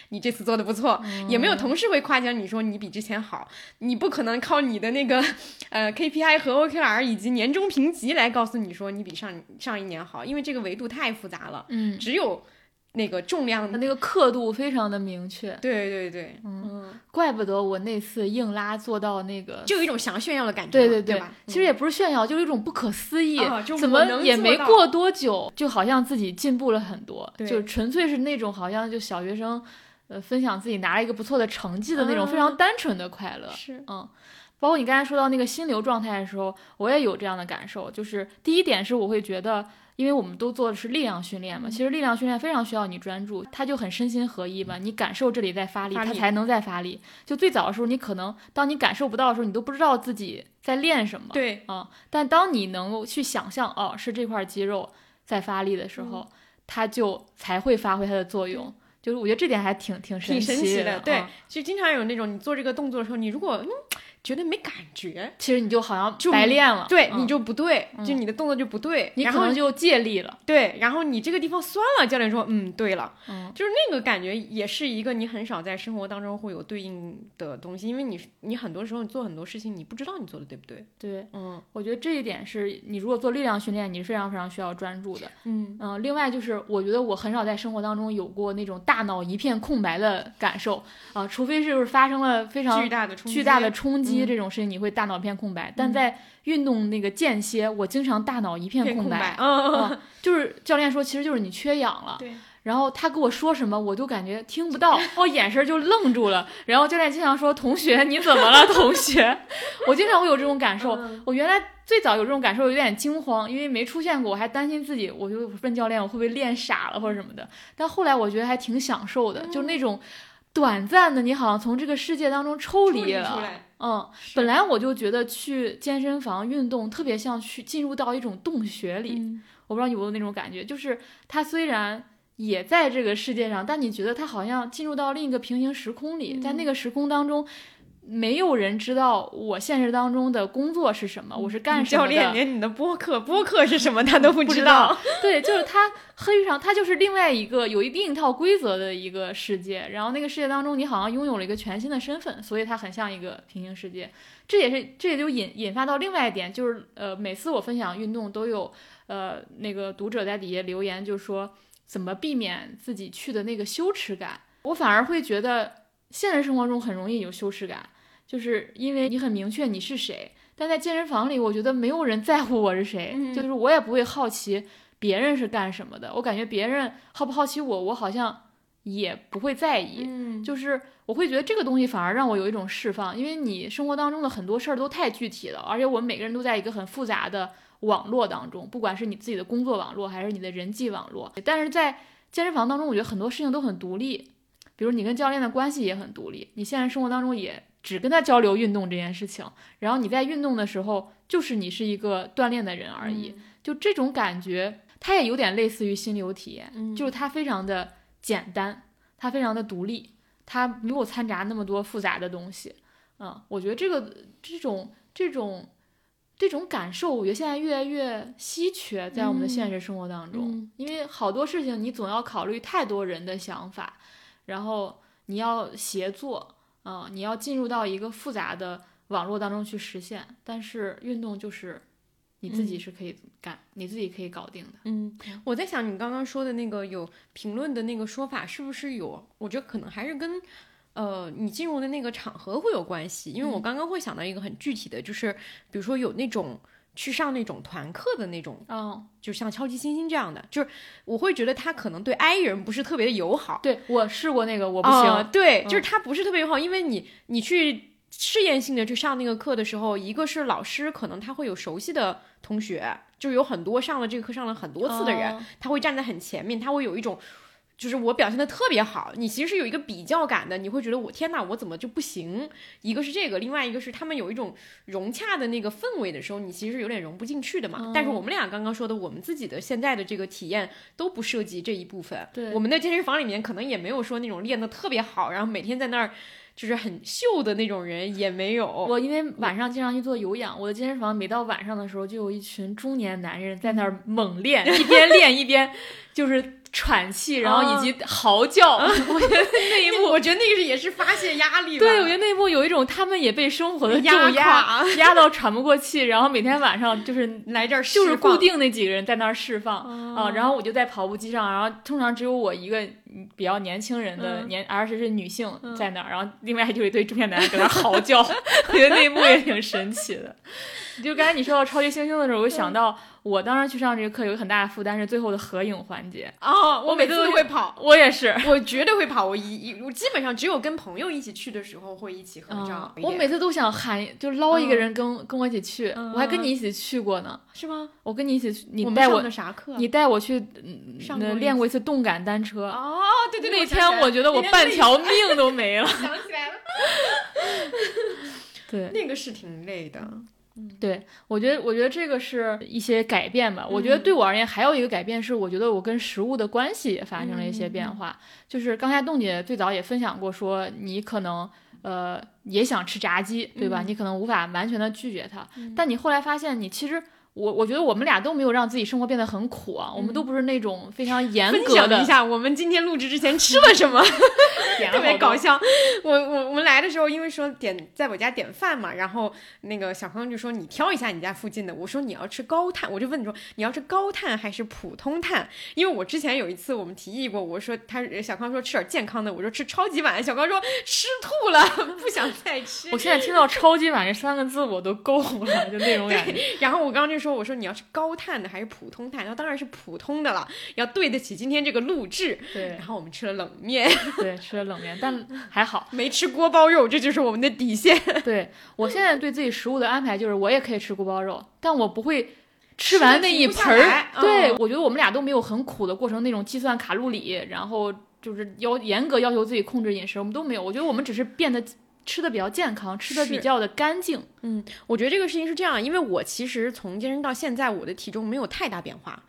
你这次做的不错，也没有同事会夸奖你说你比之前好，你不可能靠你的那个呃 KPI 和 OKR 以及年终评级来告诉你说你比上上一年好，因为这个维度太复杂了，嗯，只有那个重量。那个刻度非常的明确，对对对，嗯，怪不得我那次硬拉做到那个。就有一种想要炫耀的感觉对对嘛对吧？其实也不是炫耀，就是一种不可思议，怎么也没过多久，就好像自己进步了很多，对就纯粹是那种好像就小学生，呃，分享自己拿了一个不错的成绩的那种啊非常单纯的快乐。是，嗯，包括你刚才说到那个心流状态的时候，我也有这样的感受。就是第一点是，我会觉得，因为我们都做的是力量训练嘛，嗯其实力量训练非常需要你专注，它就很身心合一嘛。你感受这里在发力，它才能在发力。就最早的时候，你可能当你感受不到的时候，你都不知道自己在练什么。对，啊、但当你能够去想象，哦，是这块肌肉在发力的时候，嗯它就才会发挥它的作用。就是我觉得这点还挺挺挺神奇奇的。对嗯，就经常有那种你做这个动作的时候，你如果嗯觉得没感觉，其实你就好像就白练了，对，嗯。你就不对，嗯。就你的动作就不对，然后你可能就借力了。对，然后你这个地方酸了，教练说嗯对了，嗯，就是那个感觉也是一个你很少在生活当中会有对应的东西，因为你你很多时候你做很多事情你不知道你做的对不对，对，嗯。我觉得这一点是你如果做力量训练，你是非常非常需要专注的。嗯。嗯、另外就是我觉得我很少在生活当中有过那种大脑一片空白的感受啊、除非是就是发生了非常巨大的冲击，巨大的冲击嗯这种事情，你会大脑一片空白。但在运动那个间歇，我经常大脑一片片空白。嗯，嗯就是教练说，其实就是你缺氧了。对。然后他跟我说什么，我就感觉听不到，我眼神就愣住了。然后教练经常说：“同学，你怎么了，同学？” 我经常会有这种感受。嗯我原来最早有这种感受，有点惊慌，因为没出现过，我还担心自己，我就问教练我会不会练傻了或者什么的。但后来我觉得还挺享受的，就那种短暂的，你好像从这个世界当中抽抽离了。嗯，本来我就觉得去健身房运动特别像去进入到一种洞穴里，嗯我不知道你有没有那种感觉，就是它虽然也在这个世界上，但你觉得它好像进入到另一个平行时空里，在那个时空当中。没有人知道我现实当中的工作是什么，我是干什么的。教练连你的播客播客是什么他都不不知道，对，就是他黑上，他就是另外一个有一另一套规则的一个世界。然后那个世界当中，你好像拥有了一个全新的身份，所以它很像一个平行世界。这也是这也就引引发到另外一点，就是呃，每次我分享运动都有呃那个读者在底下留言，就说怎么避免自己去的那个羞耻感。我反而会觉得现实生活中很容易有羞耻感，就是因为你很明确你是谁。但在健身房里，我觉得没有人在乎我是谁，嗯就是我也不会好奇别人是干什么的。我感觉别人好不好奇我，我好像也不会在意。嗯，就是我会觉得这个东西反而让我有一种释放，因为你生活当中的很多事儿都太具体了，而且我们每个人都在一个很复杂的网络当中，不管是你自己的工作网络还是你的人际网络。但是在健身房当中，我觉得很多事情都很独立，比如你跟教练的关系也很独立，你现实生活当中也只跟他交流运动这件事情，然后你在运动的时候，就是你是一个锻炼的人而已，就这种感觉，它也有点类似于心流体验，嗯就是它非常的简单，它非常的独立，它没有掺杂那么多复杂的东西。嗯，我觉得这个这种这种这种感受，我觉得现在越来越稀缺在我们的现实生活当中，嗯因为好多事情你总要考虑太多人的想法，然后你要协作，啊、你要进入到一个复杂的网络当中去实现。但是运动就是你自己嗯是可以干，你自己可以搞定的。嗯，我在想你刚刚说的那个有评论的那个说法，是不是有？我觉得可能还是跟呃你进入的那个场合会有关系。因为我嗯刚刚会想到一个很具体的，就是比如说有那种去上那种团课的那种，嗯，就像超级星星这样的，就是我会觉得他可能对 I 人不是特别的友好。对我试过那个，我不啊行。对，嗯就是他不是特别友好，因为你你去试验性的去上那个课的时候，一个是老师可能他会有熟悉的同学，就有很多上了这个课上了很多次的人，哦他会站在很前面，他会有一种。就是我表现的特别好，你其实是有一个比较感的，你会觉得我天哪，我怎么就不行？一个是这个，另外一个是他们有一种融洽的那个氛围的时候，你其实有点融不进去的嘛。但是我们俩刚刚说的，我们自己的现在的这个体验都不涉及这一部分。对，我们的健身房里面可能也没有说那种练的特别好，然后每天在那儿。就是很秀的那种人也没有。我因为晚上经常去做有氧，我的健身房每到晚上的时候，就有一群中年男人在那儿猛练，一边练一边就是喘气，然后以及嚎叫。我觉得那一幕，我觉得那个是也是发泄压力。对，我觉得那一幕有一种他们也被生活的重压 压到喘不过气，然后每天晚上就是来这儿，就是固定那几个人在那儿释放啊。然后我就在跑步机上，然后通常只有我一个。比较年轻人的年，而且是女性在那儿，然后另外就有一堆中年男人搁那嚎叫，我觉得那一幕也挺神奇的。就刚才你说到超级猩猩的时候，我就想到。我当时去上这个课有很大的负担，是最后的合影环节哦。我每次都会跑，我也是，我绝对会跑。我一一我基本上只有跟朋友一起去的时候会一起合照。我每次都想喊，就捞一个人跟跟我一起去。我还跟你一起去过呢，是吗？我跟你一起，你带我啥课？你带我去练过一次动感单车。哦，对对，那天我觉得我半条命都没了。想起来了。对，那个是挺累的。对，我觉得，我觉得这个是一些改变吧。我觉得对我而言，还有一个改变是，我觉得我跟食物的关系也发生了一些变化。就是刚才冻姐最早也分享过，说你可能呃也想吃炸鸡，对吧？你可能无法完全的拒绝它，但你后来发现，你其实。我我觉得我们俩都没有让自己生活变得很苦啊，我们都不是那种非常严格的。一下，我们今天录制之前吃了什么？特别搞笑。我我我们来的时候，因为说点在我家点饭嘛，然后那个小康就说你挑一下你家附近的。我说你要吃高碳，我就问你说你要吃高碳还是普通碳？因为我之前有一次我们提议过，我说他小康说吃点健康的，我说吃超级碗，小康说吃吐了，不想再吃。我现在听到超级碗这三个字我都够了，就那种 感觉。然后我刚刚就。说我说你要是高碳的还是普通碳？那当然是普通的了，要对得起今天这个录制。对，然后我们吃了冷面，对，吃了冷面，但还好没吃锅包肉，这就是我们的底线。对我现在对自己食物的安排就是，我也可以吃锅包肉，但我不会吃完那一盆儿。对，我觉得我们俩都没有很苦的过程，那种计算卡路里，然后就是要严格要求自己控制饮食，我们都没有。我觉得我们只是变得。吃的比较健康，吃的比较的干净。嗯，我觉得这个事情是这样，因为我其实从健身到现在，我的体重没有太大变化。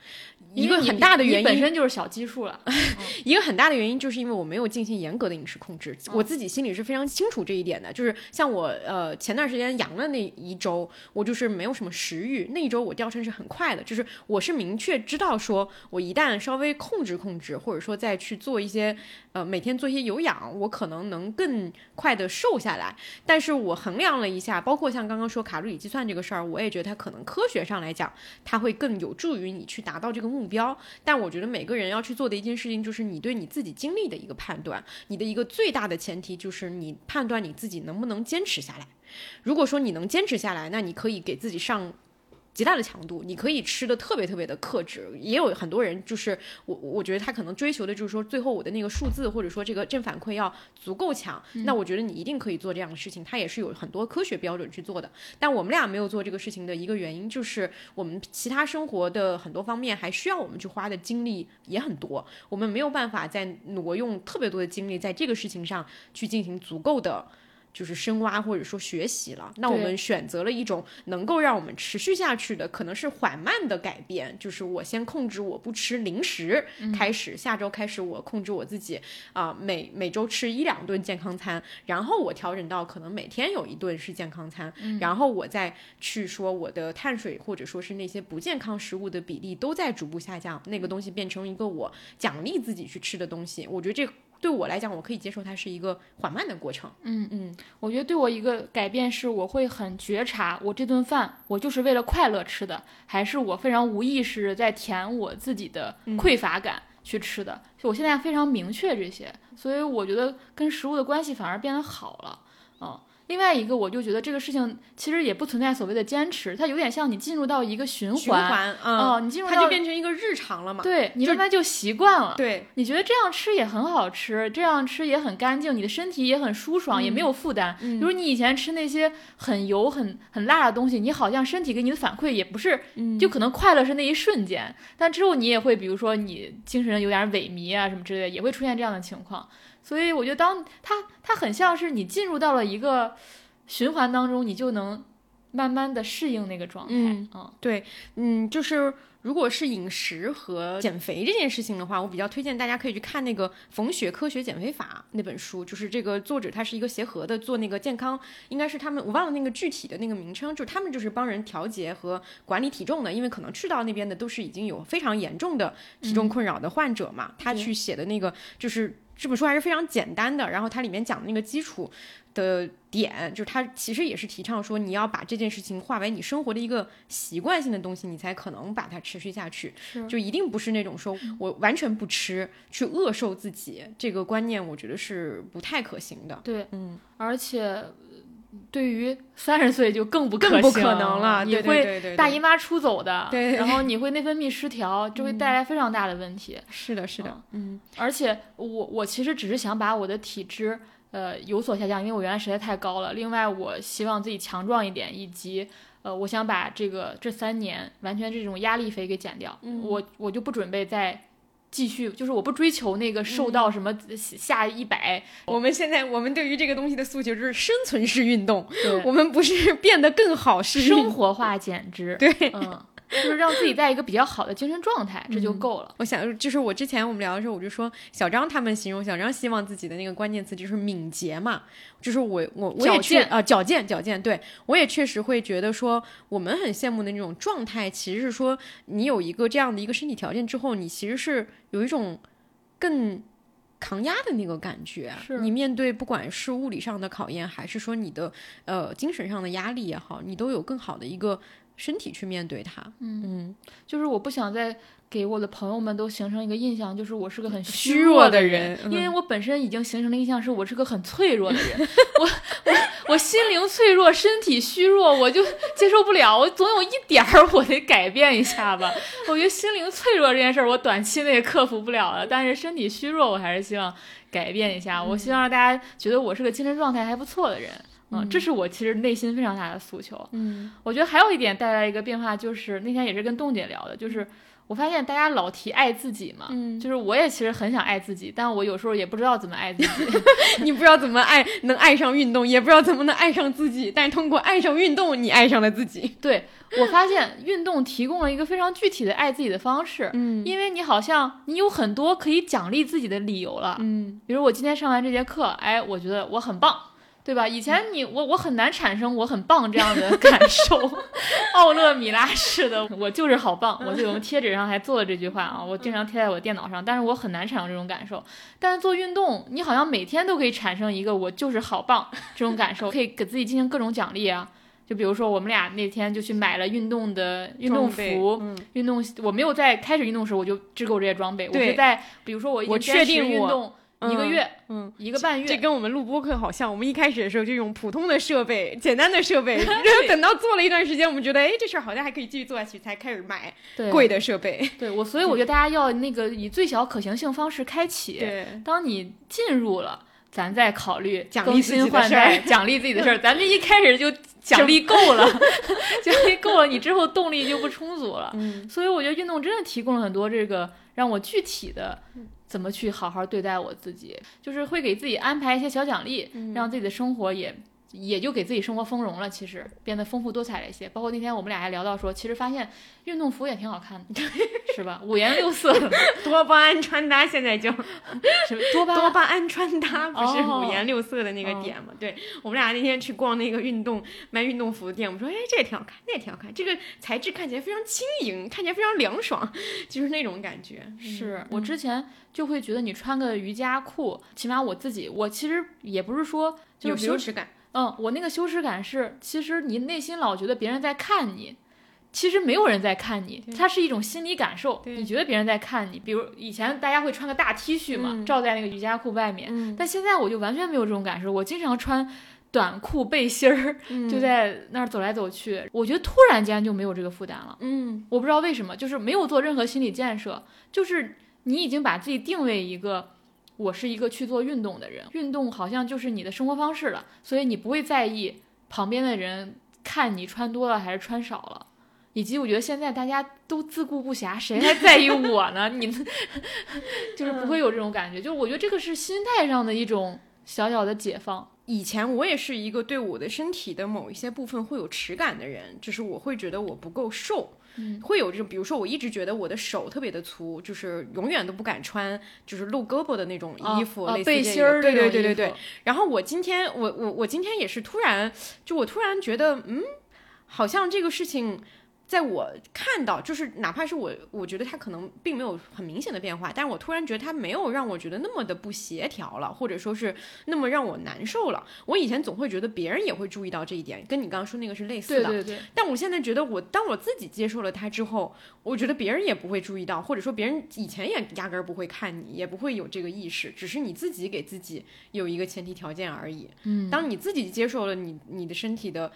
一个很大的原因本身就是小基数了。一个很大的原因就是因为我没有进行严格的饮食控制，我自己心里是非常清楚这一点的。就是像我呃前段时间阳了那一周，我就是没有什么食欲，那一周我掉秤是很快的。就是我是明确知道说，我一旦稍微控制控制，或者说再去做一些呃每天做一些有氧，我可能能更快的瘦下来。但是我衡量了一下，包括像刚刚说卡路里计算这个事儿，我也觉得它可能科学上来讲，它会更有助于你去达到这个目。目标，但我觉得每个人要去做的一件事情，就是你对你自己经历的一个判断。你的一个最大的前提就是你判断你自己能不能坚持下来。如果说你能坚持下来，那你可以给自己上。极大的强度，你可以吃的特别特别的克制，也有很多人就是我，我觉得他可能追求的就是说，最后我的那个数字或者说这个正反馈要足够强。那我觉得你一定可以做这样的事情，他也是有很多科学标准去做的。但我们俩没有做这个事情的一个原因，就是我们其他生活的很多方面还需要我们去花的精力也很多，我们没有办法再挪用特别多的精力在这个事情上去进行足够的。就是深挖或者说学习了，那我们选择了一种能够让我们持续下去的，可能是缓慢的改变。就是我先控制我不吃零食，开始下周开始我控制我自己啊，每每周吃一两顿健康餐，然后我调整到可能每天有一顿是健康餐，然后我再去说我的碳水或者说是那些不健康食物的比例都在逐步下降，那个东西变成一个我奖励自己去吃的东西。我觉得这。对我来讲，我可以接受它是一个缓慢的过程。嗯嗯，我觉得对我一个改变是，我会很觉察，我这顿饭我就是为了快乐吃的，还是我非常无意识在填我自己的匮乏感去吃的。就我现在非常明确这些，所以我觉得跟食物的关系反而变得好了。嗯。另外一个，我就觉得这个事情其实也不存在所谓的坚持，它有点像你进入到一个循环，哦，你进入它就变成一个日常了嘛。对你慢慢就习惯了。对，你觉得这样吃也很好吃，这样吃也很干净，你的身体也很舒爽，也没有负担。比如你以前吃那些很油、很很辣的东西，你好像身体给你的反馈也不是，就可能快乐是那一瞬间，但之后你也会，比如说你精神有点萎靡啊什么之类的，也会出现这样的情况。所以我觉得，当它它很像是你进入到了一个循环当中，你就能慢慢的适应那个状态。嗯，对，嗯，就是如果是饮食和减肥这件事情的话，我比较推荐大家可以去看那个《冯雪科学减肥法》那本书，就是这个作者他是一个协和的，做那个健康，应该是他们我忘了那个具体的那个名称，就是他们就是帮人调节和管理体重的，因为可能去到那边的都是已经有非常严重的体重困扰的患者嘛，他去写的那个就是。这本书还是非常简单的，然后它里面讲的那个基础的点，就是它其实也是提倡说，你要把这件事情化为你生活的一个习惯性的东西，你才可能把它持续下去。就一定不是那种说我完全不吃去饿瘦自己，这个观念我觉得是不太可行的。对，嗯，而且。对于三十岁就更不更不可能了，你会大姨妈出走的，对，然后你会内分泌失调，就会带来非常大的问题。是的，是的，嗯，而且我我其实只是想把我的体质呃有所下降，因为我原来实在太高了。另外，我希望自己强壮一点，以及呃，我想把这个这三年完全这种压力肥给减掉。我我就不准备再。继续就是我不追求那个瘦到什么下一百，我们现在我们对于这个东西的诉求就是生存式运动，我们不是变得更好，是生活化减脂，对，嗯。就是让自己在一个比较好的精神状态，这就够了。我想，就是我之前我们聊的时候，我就说小张他们形容小张希望自己的那个关键词就是敏捷嘛，就是我我我也确啊矫健矫健，对我也确实会觉得说我们很羡慕的那种状态，其实是说你有一个这样的一个身体条件之后，你其实是有一种更抗压的那个感觉。你面对不管是物理上的考验，还是说你的呃精神上的压力也好，你都有更好的一个。身体去面对它，嗯嗯，就是我不想再给我的朋友们都形成一个印象，就是我是个很虚弱的人，因为我本身已经形成了印象，是我是个很脆弱的人，我我我心灵脆弱，身体虚弱，我就接受不了，我总有一点儿我得改变一下吧。我觉得心灵脆弱这件事儿，我短期内克服不了了，但是身体虚弱，我还是希望改变一下。我希望让大家觉得我是个精神状态还不错的人。嗯，这是我其实内心非常大的诉求。嗯，我觉得还有一点带来一个变化，就是那天也是跟冻姐聊的，就是我发现大家老提爱自己嘛，嗯，就是我也其实很想爱自己，但我有时候也不知道怎么爱自己。你不知道怎么爱，能爱上运动，也不知道怎么能爱上自己，但是通过爱上运动，你爱上了自己。对我发现运动提供了一个非常具体的爱自己的方式，嗯，因为你好像你有很多可以奖励自己的理由了，嗯，比如我今天上完这节课，哎，我觉得我很棒。对吧？以前你我我很难产生我很棒这样的感受，奥勒米拉式的我就是好棒。我我们 贴纸上还做了这句话啊，我经常贴在我电脑上。但是我很难产生这种感受。但是做运动，你好像每天都可以产生一个我就是好棒这种感受，可以给自己进行各种奖励啊。就比如说我们俩那天就去买了运动的运动服，运动我没有在开始运动时我就制购这些装备，我是在比如说我我确定运动。一个月，嗯，一个半月，这跟我们录播课好像。我们一开始的时候就用普通的设备、简单的设备，然后等到做了一段时间，我们觉得，哎，这事儿好像还可以继续做下去，才开始买贵的设备。对我，所以 我觉得大家要那个以最小可行性方式开启。对，当你进入了，咱再考虑奖励自己奖励自己的事儿。咱这一开始就奖励够了，奖励够了，你之后动力就不充足了。嗯，所以我觉得运动真的提供了很多这个让我具体的。怎么去好好对待我自己，就是会给自己安排一些小奖励，让自己的生活也。也就给自己生活丰容了，其实变得丰富多彩了一些。包括那天我们俩还聊到说，其实发现运动服也挺好看的，是吧？五颜六色，多巴胺穿搭现在就 什么多巴多巴胺穿搭不是五颜六色的那个点吗？对我们俩那天去逛那个运动卖运动服的店，我们说，哎，这也挺好看，那也挺好看，这个材质看起来非常轻盈，看起来非常凉爽，就是那种感觉。是我之前就会觉得你穿个瑜伽裤，起码我自己，我其实也不是说有羞耻感。嗯，我那个羞耻感是，其实你内心老觉得别人在看你，其实没有人在看你，它是一种心理感受。你觉得别人在看你，比如以前大家会穿个大 T 恤嘛，罩在那个瑜伽裤外面，但现在我就完全没有这种感受，我经常穿短裤背心儿，嗯就在那儿走来走去。我觉得突然间就没有这个负担了。嗯我不知道为什么，就是没有做任何心理建设，就是你已经把自己定位一个，我是一个去做运动的人，运动好像就是你的生活方式了，所以你不会在意旁边的人看你穿多了还是穿少了。以及我觉得现在大家都自顾不暇，谁还在意我呢？你 就是不会有这种感觉，就是我觉得这个是心态上的一种小小的解放。以前我也是一个对我的身体的某一些部分会有耻感的人，就是我会觉得我不够瘦，嗯会有这种，比如说我一直觉得我的手特别的粗，就是永远都不敢穿就是露胳膊的那种衣服，哦类似这个背心儿对对对对对服。然后我今天我我我今天也是突然，就我突然觉得，嗯，好像这个事情。在我看到，就是哪怕是我，我觉得它可能并没有很明显的变化，但是我突然觉得它没有让我觉得那么的不协调了，或者说是那么让我难受了。我以前总会觉得别人也会注意到这一点，跟你刚刚说那个是类似的。对对对，但我现在觉得我，当我自己接受了它之后，我觉得别人也不会注意到，或者说别人以前也压根儿不会看你，也不会有这个意识，只是你自己给自己有一个前提条件而已。嗯，当你自己接受了你你的身体的。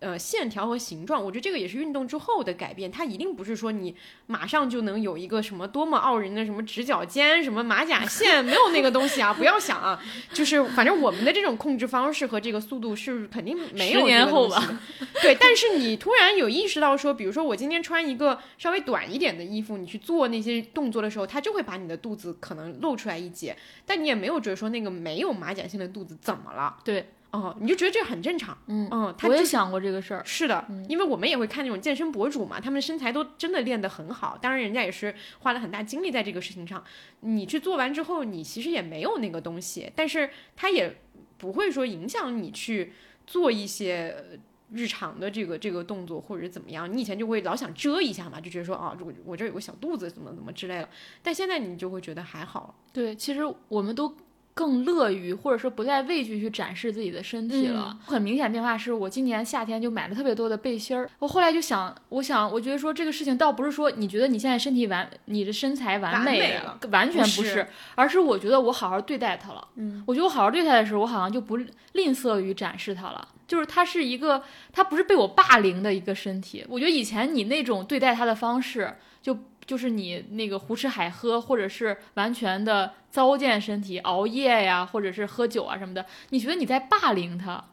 呃，线条和形状，我觉得这个也是运动之后的改变。它一定不是说你马上就能有一个什么多么傲人的什么直角肩、什么马甲线，没有那个东西啊！不要想啊，就是反正我们的这种控制方式和这个速度是肯定没有十年后吧。对，但是你突然有意识到说，比如说我今天穿一个稍微短一点的衣服，你去做那些动作的时候，它就会把你的肚子可能露出来一截，但你也没有觉得说那个没有马甲线的肚子怎么了。对，哦，你就觉得这很正常。嗯嗯，我也想过这个事儿。是的，因为我们也会看那种健身博主嘛，他们身材都真的练得很好，当然人家也是花了很大精力在这个事情上。你去做完之后，你其实也没有那个东西，但是他也不会说影响你去做一些。呃日常的这个这个动作或者是怎么样，你以前就会老想遮一下嘛，就觉得说啊，我我这有个小肚子，怎么怎么之类的。但现在你就会觉得还好，对，其实我们都更乐于，或者说不再畏惧去展示自己的身体了。很明显变化是我今年夏天就买了特别多的背心儿。我后来就想，我想，我觉得说这个事情倒不是说你觉得你现在身体完，你的身材完完美完全不不是而是我觉得我好好对待它了。嗯，我觉得我好好对待的时候，我好像就不吝啬于展示它了。就是它是一个，它不是被我霸凌的一个身体。我觉得以前你那种对待它的方式，就就是你那个胡吃海喝，或者是完全的糟践身体、熬夜呀，或者是喝酒啊什么的，你觉得你在霸凌他。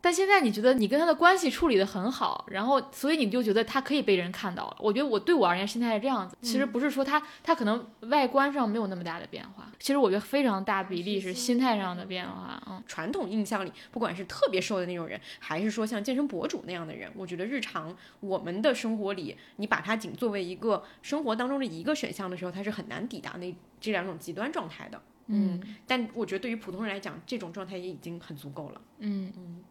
但现在你觉得你跟他的关系处理的很好，然后所以你就觉得他可以被人看到了。我觉得我对我而言心态是这样子，其实不是说他他可能外观上没有那么大的变化，其实我觉得非常大比例是心态上的变化。嗯，传统印象里，不管是特别瘦的那种人，还是说像健身博主那样的人，我觉得日常我们的生活里，你把它仅作为一个生活当中的一个选项的时候，它是很难抵达那这两种极端状态的。嗯但我觉得对于普通人来讲，这种状态也已经很足够了。嗯嗯，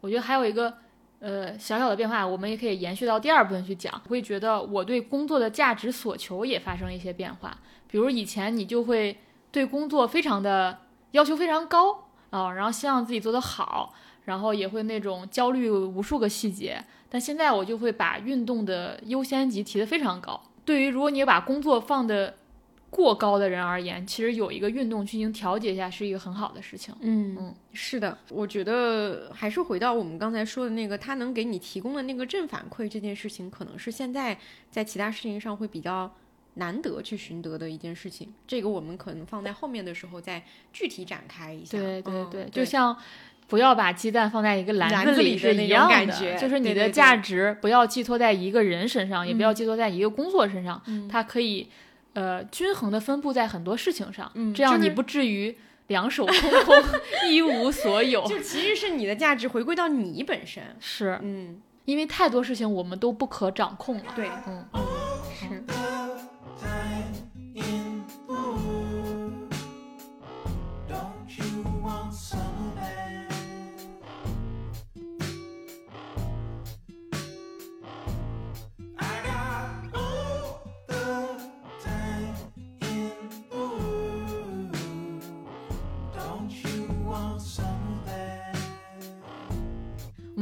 我觉得还有一个呃小小的变化，我们也可以延续到第二部分去讲。会觉得我对工作的价值所求也发生了一些变化，比如以前你就会对工作非常的要求非常高啊、然后希望自己做得好，然后也会那种焦虑无数个细节。但现在我就会把运动的优先级提得非常高。对于如果你把工作放的过高的人而言，其实有一个运动去进行调节一下是一个很好的事情。嗯嗯，是的，我觉得还是回到我们刚才说的那个，他能给你提供的那个正反馈这件事情，可能是现在在其他事情上会比较难得去寻得的一件事情。这个我们可能放在后面的时候再具体展开一下。对对嗯对，就像不要把鸡蛋放在一个篮篮子里的一样的，感觉就是你的价值不要寄托在一个人身上，也不要寄托在一个工作身上，嗯它可以呃均衡的分布在很多事情上，嗯这样你不至于两手空空 一无所有。就其实是你的价值回归到你本身。是嗯，因为太多事情我们都不可掌控了。对，嗯，是。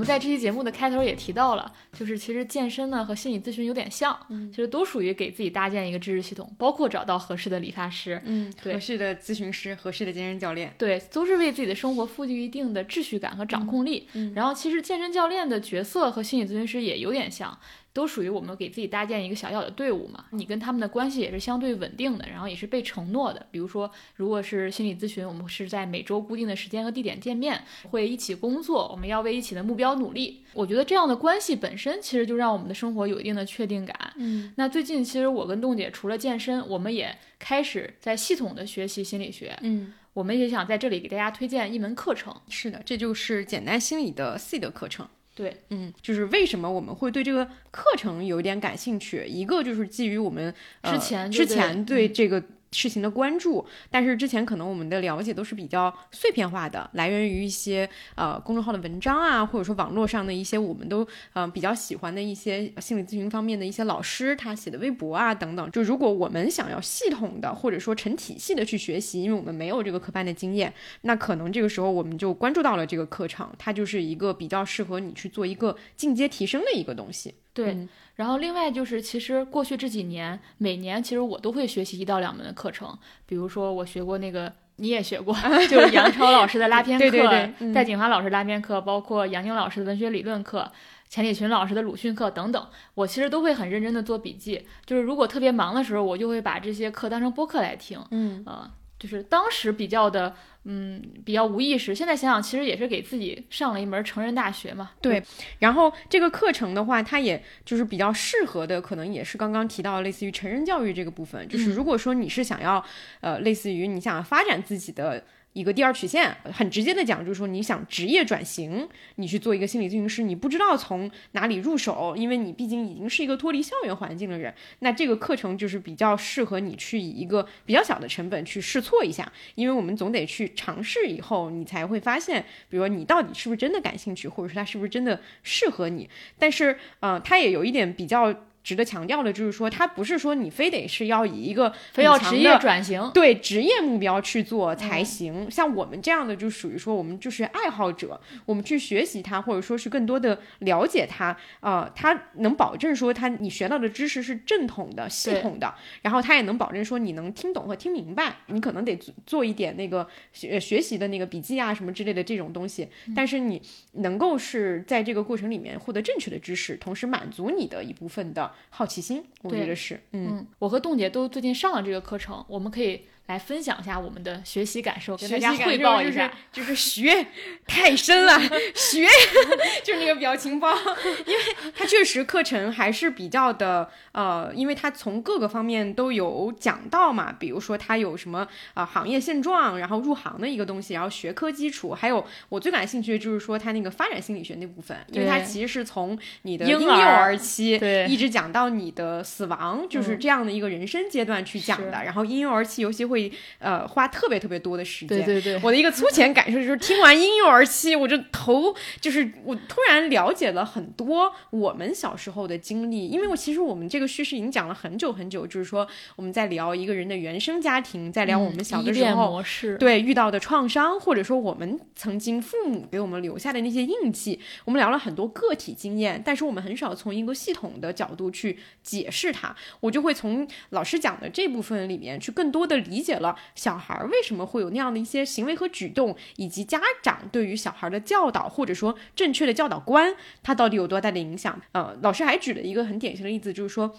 们在这期节目的开头也提到了，就是其实健身呢和心理咨询有点像，嗯其实都属于给自己搭建一个知识系统，包括找到合适的理发师，嗯，对合适的咨询师，合适的健身教练。对，都是为自己的生活赋予一定的秩序感和掌控力。嗯然后其实健身教练的角色和心理咨询师也有点像。都属于我们给自己搭建一个小小的队伍嘛，你跟他们的关系也是相对稳定的，然后也是被承诺的。比如说，如果是心理咨询，我们是在每周固定的时间和地点见面，会一起工作，我们要为一起的目标努力。我觉得这样的关系本身其实就让我们的生活有一定的确定感。嗯那最近其实我跟栋姐除了健身，我们也开始在系统的学习心理学。嗯，我们也想在这里给大家推荐一门课程。是的，这就是简单心理的 C 的课程。对，嗯，就是为什么我们会对这个课程有一点感兴趣？一个就是基于我们、呃、之前就之前对这个事情的关注，但是之前可能我们的了解都是比较碎片化的，来源于一些呃公众号的文章啊，或者说网络上的一些我们都呃比较喜欢的一些心理咨询方面的一些老师他写的微博啊等等。就如果我们想要系统的或者说成体系的去学习，因为我们没有这个科班的经验，那可能这个时候我们就关注到了这个课程，它就是一个比较适合你去做一个进阶提升的一个东西。对，嗯然后另外就是，其实过去这几年，每年其实我都会学习一到两门的课程，比如说我学过那个。你也学过，就是杨超老师的拉片课，对对对嗯戴锦华老师拉片课，包括杨宁老师的文学理论课，钱理群老师的鲁迅课等等，我其实都会很认真的做笔记。就是如果特别忙的时候，我就会把这些课当成播客来听。嗯呃，就是当时比较的，嗯，比较无意识。现在想想，其实也是给自己上了一门成人大学嘛。对，然后这个课程的话，它也就是比较适合的，可能也是刚刚提到类似于成人教育这个部分。就是如果说你是想要，呃，类似于你想要发展自己的。一个第二曲线，很直接的讲，就是说你想职业转型，你去做一个心理咨询师，你不知道从哪里入手，因为你毕竟已经是一个脱离校园环境的人，那这个课程就是比较适合你去以一个比较小的成本去试错一下，因为我们总得去尝试以后，你才会发现，比如说你到底是不是真的感兴趣，或者说它是不是真的适合你。但是，呃，它也有一点比较值得强调的，就是说它不是说你非得是要以一个非要强职业转型。对职业目标去做嗯才行。像我们这样的，就属于说我们就是爱好者，我们去学习它，或者说是更多的了解它，呃，它能保证说它你学到的知识是正统的、系统的，然后它也能保证说你能听懂和听明白。你可能得做做一点那个学学习的那个笔记啊什么之类的这种东西，嗯但是你能够是在这个过程里面获得正确的知识，同时满足你的一部分的好奇心，我觉得是，嗯。嗯，我和栋姐都最近上了这个课程，我们可以来分享一下我们的学习感受，跟大家汇报一下。就是学太深了，学 就是那个表情包，因为它确实课程还是比较的呃，因为它从各个方面都有讲到嘛，比如说它有什么啊、呃行业现状，然后入行的一个东西，然后学科基础，还有我最感兴趣的就是说它那个发展心理学那部分，因为它其实是从你的婴婴幼儿儿期对一直讲到你的死亡，就是嗯这样的一个人生阶段去讲是的，然后婴幼儿期尤其会呃花特别特别多的时间，对对对，我的一个粗浅感受就是，听完婴幼儿期，我就头就是我突然了解了很多我们小时候的经历，因为我其实我们这个叙事已经讲了很久很久，就是说我们在聊一个人的原生家庭，在聊我们小的时候。模式，对遇到的创伤，或者说我们曾经父母给我们留下的那些印记，我们聊了很多个体经验，但是我们很少从一个系统的角度去解释它。我就会从老师讲的这部分里面去更多的理解了小孩为什么会有那样的一些行为和举动，以及家长对于小孩的教导或者说正确的教导观，他到底有多大的影响。呃，老师还举了一个很典型的例子，就是说。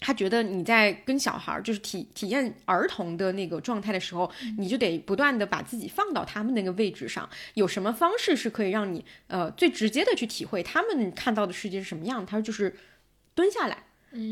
他觉得你在跟小孩儿就是体体验儿童的那个状态的时候，你就得不断的把自己放到他们那个位置上。有什么方式是可以让你呃最直接的去体会他们看到的世界是什么样？他说就是蹲下来，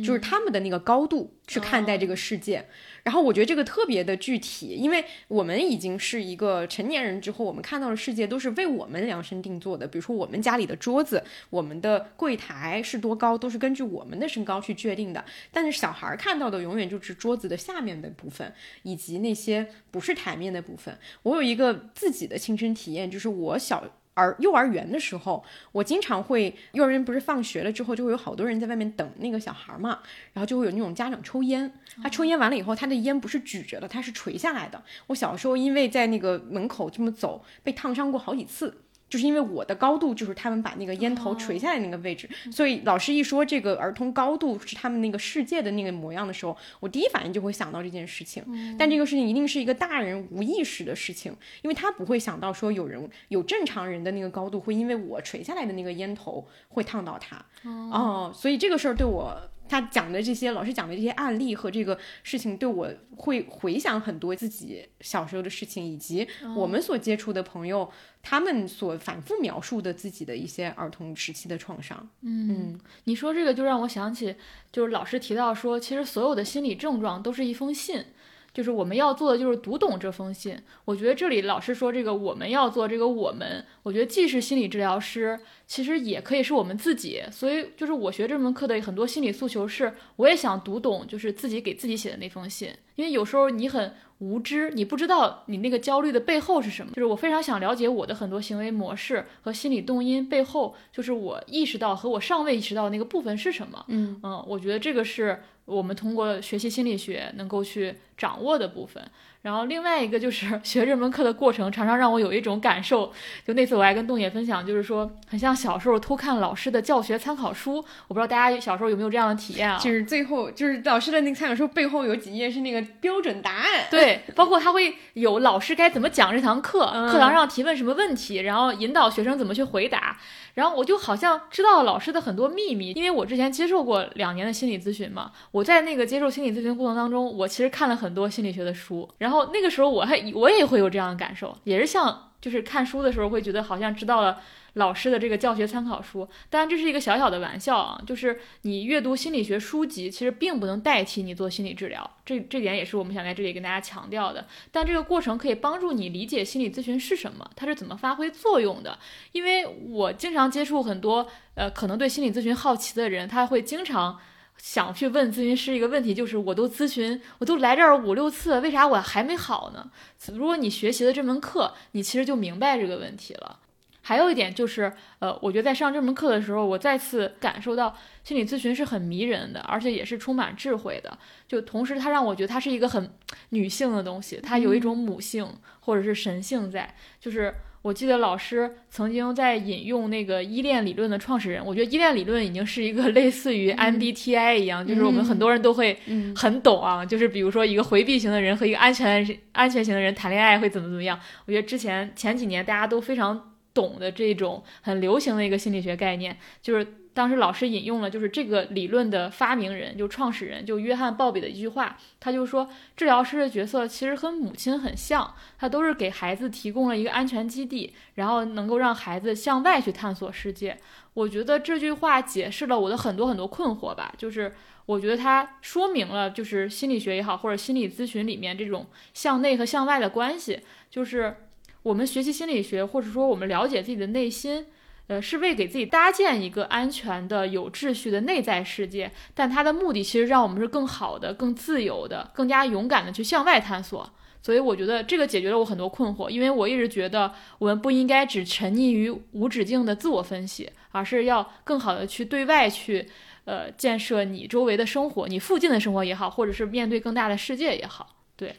就是他们的那个高度去看待这个世界。然后我觉得这个特别的具体，因为我们已经是一个成年人之后，我们看到的世界都是为我们量身定做的。比如说我们家里的桌子、我们的柜台是多高，都是根据我们的身高去决定的。但是小孩看到的永远就是桌子的下面的部分，以及那些不是台面的部分。我有一个自己的亲身体验，就是我小。而幼儿园的时候，我经常会幼儿园不是放学了之后就会有好多人在外面等那个小孩嘛，然后就会有那种家长抽烟，他抽烟完了以后，他的烟不是举着的，他是垂下来的。我小时候因为在那个门口这么走，被烫伤过好几次。就是因为我的高度就是他们把那个烟头垂下来那个位置，所以老师一说这个儿童高度是他们那个世界的那个模样的时候，我第一反应就会想到这件事情。但这个事情一定是一个大人无意识的事情，因为他不会想到说有人有正常人的那个高度会因为我垂下来的那个烟头会烫到他。哦，所以这个事儿对我。他讲的这些，老师讲的这些案例和这个事情，对我会回想很多自己小时候的事情，以及我们所接触的朋友，他们所反复描述的自己的一些儿童时期的创伤。嗯你说这个就让我想起，就是老师提到说，其实所有的心理症状都是一封信，就是我们要做的就是读懂这封信。我觉得这里老师说这个我们要做这个我们，我觉得既是心理治疗师，其实也可以是我们自己。所以就是我学这门课的很多心理诉求是，我也想读懂，就是自己给自己写的那封信，因为有时候你很。无知，你不知道你那个焦虑的背后是什么。就是我非常想了解我的很多行为模式和心理动因背后，就是我意识到和我尚未意识到的那个部分是什么。嗯我觉得这个是我们通过学习心理学能够去掌握的部分。然后另外一个就是 学这门课的过程，常常让我有一种感受，就那次我还跟洞野分享，就是说很像小时候偷看老师的教学参考书。我不知道大家小时候有没有这样的体验啊？就是最后就是老师的那个参考书背后有几页是那个标准答案。对，包括他会有老师该怎么讲这堂课，课堂上提问什么问题，然后引导学生怎么去回答。然后我就好像知道了老师的很多秘密，因为我之前接受过两年的心理咨询嘛。我在那个接受心理咨询过程当中，我其实看了很多心理学的书。然后后那个时候我还我也会有这样的感受，也是像就是看书的时候会觉得好像知道了。老师的这个教学参考书，当然这是一个小小的玩笑啊，就是你阅读心理学书籍，其实并不能代替你做心理治疗，这这点也是我们想在这里跟大家强调的。但这个过程可以帮助你理解心理咨询是什么，它是怎么发挥作用的。因为我经常接触很多呃，可能对心理咨询好奇的人，他会经常想去问咨询师一个问题，就是我都咨询，我都来这儿五六次，为啥我还没好呢？如果你学习了这门课，你其实就明白这个问题了。还有一点就是，呃，我觉得在上这门课的时候，我再次感受到心理咨询是很迷人的，而且也是充满智慧的。就同时，它让我觉得它是一个很女性的东西，它有一种母性或者是神性在。就是我记得老师曾经在引用那个依恋理论的创始人，我觉得依恋理论已经是一个 类似于 MBTI 一样，就是我们很多人都会很懂啊。就是比如说一个回避型的人和一个安全安全型的人谈恋爱会怎么怎么样。我觉得之前前几年大家都非常。懂的这种很流行的一个心理学概念，就是当时老师引用了，就是这个理论的发明人，就创始人，就约翰鲍比的一句话，他就说，治疗师的角色其实和母亲很像，他都是给孩子提供了一个安全基地，然后能够让孩子向外去探索世界。我觉得这句话解释了我的很多很多困惑吧，就是我觉得它说明了，就是心理学也好，或者心理咨询里面这种向内和向外的关系，就是。我们学习心理学，或者说我们了解自己的内心，呃，是为给自己搭建一个安全的、有秩序的内在世界。但它的目的其实让我们是更好的、更自由的、更加勇敢的去向外探索。所以我觉得这个解决了我很多困惑，因为我一直觉得我们不应该只沉溺于无止境的自我分析，而是要更好的去对外去，呃，建设你周围的生活，你附近的生活也好，或者是面对更大的世界也好，对。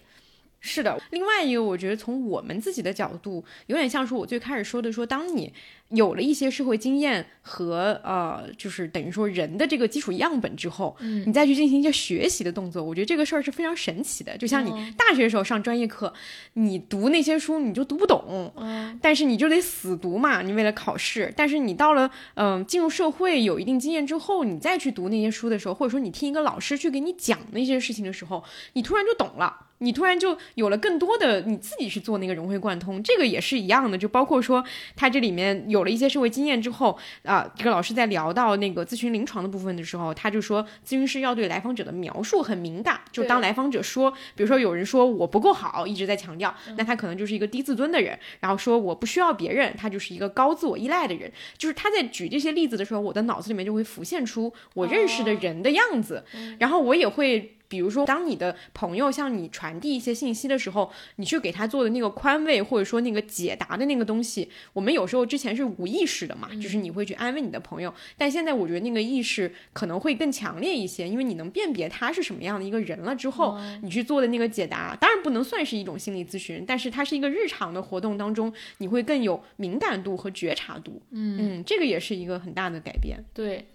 是的，另外一个，我觉得从我们自己的角度，有点像是我最开始说的，说当你有了一些社会经验和呃，就是等于说人的这个基础样本之后，嗯，你再去进行一些学习的动作，我觉得这个事儿是非常神奇的。就像你大学的时候上专业课，你读那些书你就读不懂，嗯，但是你就得死读嘛，你为了考试。但是你到了嗯进入社会有一定经验之后，你再去读那些书的时候，或者说你听一个老师去给你讲那些事情的时候，你突然就懂了。你突然就有了更多的你自己去做那个融会贯通，这个也是一样的，就包括说它这里面有了一些社会经验之后啊，这个老师在聊到那个咨询临床的部分的时候，他就说咨询师要对来访者的描述很敏感，就当来访者说，比如说有人说我不够好，一直在强调，那他可能就是一个低自尊的人，然后说我不需要别人，他就是一个高自我依赖的人，就是他在举这些例子的时候，我的脑子里面就会浮现出我认识的人的样子，然后我也会。比如说，当你的朋友向你传递一些信息的时候，你去给他做的那个宽慰，或者说那个解答的那个东西，我们有时候之前是无意识的嘛，就是你会去安慰你的朋友，但现在我觉得那个意识可能会更强烈一些，因为你能辨别他是什么样的一个人了之后，你去做的那个解答，当然不能算是一种心理咨询，但是它是一个日常的活动当中，你会更有敏感度和觉察度。嗯这个也是一个很大的改变。对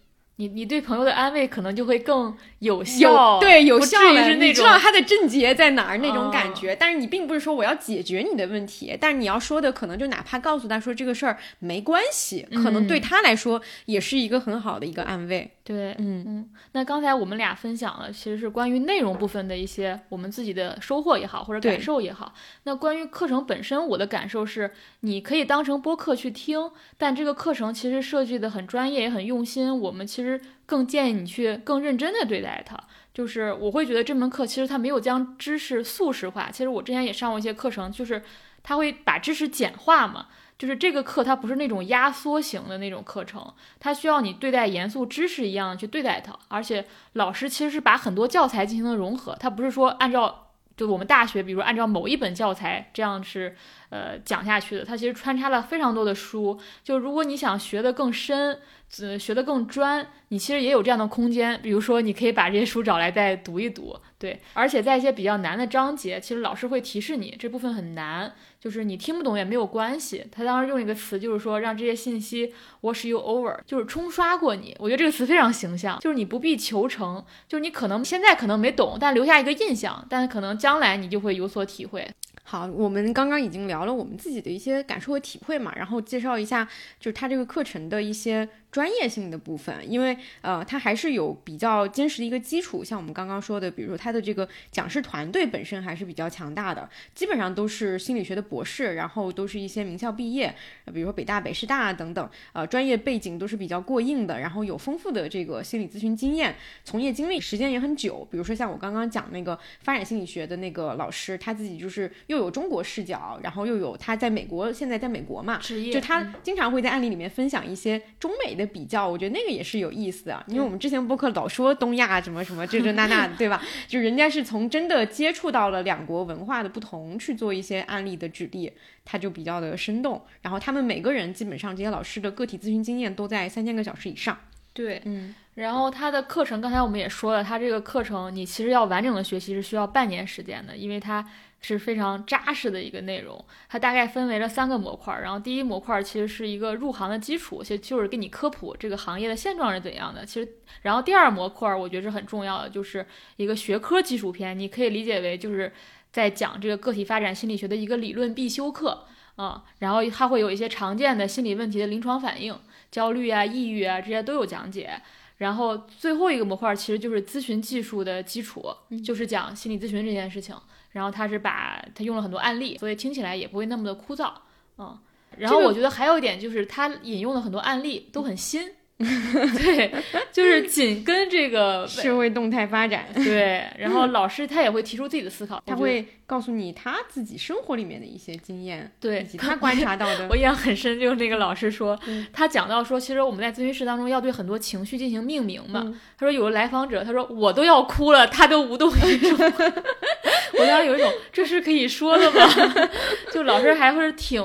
你，你对朋友的安慰可能就会更有效，有对有效的，是那种你知道他的症结在哪儿那种感哦觉，但是你并不是说我要解决你的问题，但是你要说的可能就哪怕告诉他说这个事儿没关系，可能对他来说也是一个很好的一个安慰。对，嗯嗯，那刚才我们俩分享了，其实是关于内容部分的一些我们自己的收获也好，或者感受也好。那关于课程本身，我的感受是，你可以当成播客去听，但这个课程其实设计的很专业，也很用心。我们其实更建议你去更认真的对待它。就是我会觉得这门课其实它没有将知识速食化。其实我之前也上过一些课程，就是它会把知识简化嘛。就是这个课它不是那种压缩型的那种课程，它需要你对待严肃知识一样去对待它，而且老师其实是把很多教材进行了融合，它不是说按照就我们大学，比如按照某一本教材这样是呃讲下去的，它其实穿插了非常多的书。就如果你想学得更深，呃，学得更专，你其实也有这样的空间。比如说，你可以把这些书找来再读一读，对。而且在一些比较难的章节，其实老师会提示你这部分很难，就是你听不懂也没有关系。他当时用一个词，就是说让这些信息 wash you over，就是冲刷过你。我觉得这个词非常形象，就是你不必求成，就是你可能现在可能没懂，但留下一个印象，但可能将来你就会有所体会。好，我们刚刚已经聊了我们自己的一些感受和体会嘛，然后介绍一下就是它这个课程的一些专业性的部分，因为呃，它还是有比较坚实的一个基础，像我们刚刚说的，比如说它的这个讲师团队本身还是比较强大的，基本上都是心理学的博士，然后都是一些名校毕业，呃比如说北大、北师大等等，呃，专业背景都是比较过硬的，然后有丰富的这个心理咨询经验，从业经历时间也很久。比如说像我刚刚讲那个发展心理学的那个老师，他自己就是又有中国视角，然后又有他在美国，现在在美国嘛，就他经常会在案例里面分享一些中美的比较，我觉得那个也是有意思的，因为我们之前播客老说东亚什么什么这这 那那的，对吧？就人家是从真的接触到了两国文化的不同去做一些案例的举例，他就比较的生动。然后他们每个人基本上这些老师的个体咨询经验都在三千个小时以上。对，嗯，然后他的课程，刚才我们也说了，他这个课程你其实要完整的学习是需要半年时间的，因为它是非常扎实的一个内容。它大概分为了三个模块儿，然后第一模块儿其实是一个入行的基础，其实就是给你科普这个行业的现状是怎样的。其实，然后第二模块儿我觉得是很重要的，就是一个学科基础篇，你可以理解为就是在讲这个个体发展心理学的一个理论必修课。啊、然后它会有一些常见的心理问题的临床反应，焦虑啊、抑郁啊这些都有讲解。然后最后一个模块其实就是咨询技术的基础，就是讲心理咨询这件事情。然后他是把他用了很多案例，所以听起来也不会那么的枯燥，嗯。然后我觉得还有一点就是他引用的很多案例都很新，对，就是紧跟这个 社会动态发展，对。然后老师他也会提出自己的思考，他会告诉你他自己生活里面的一些经验，对以及他观察到的我。印象很深，就是那个老师说，嗯他讲到说，其实我们在咨询室当中要对很多情绪进行命名嘛。嗯他说有个来访者，他说我都要哭了，他都无动于衷。我当时有一种这是可以说的吗？就老师还会挺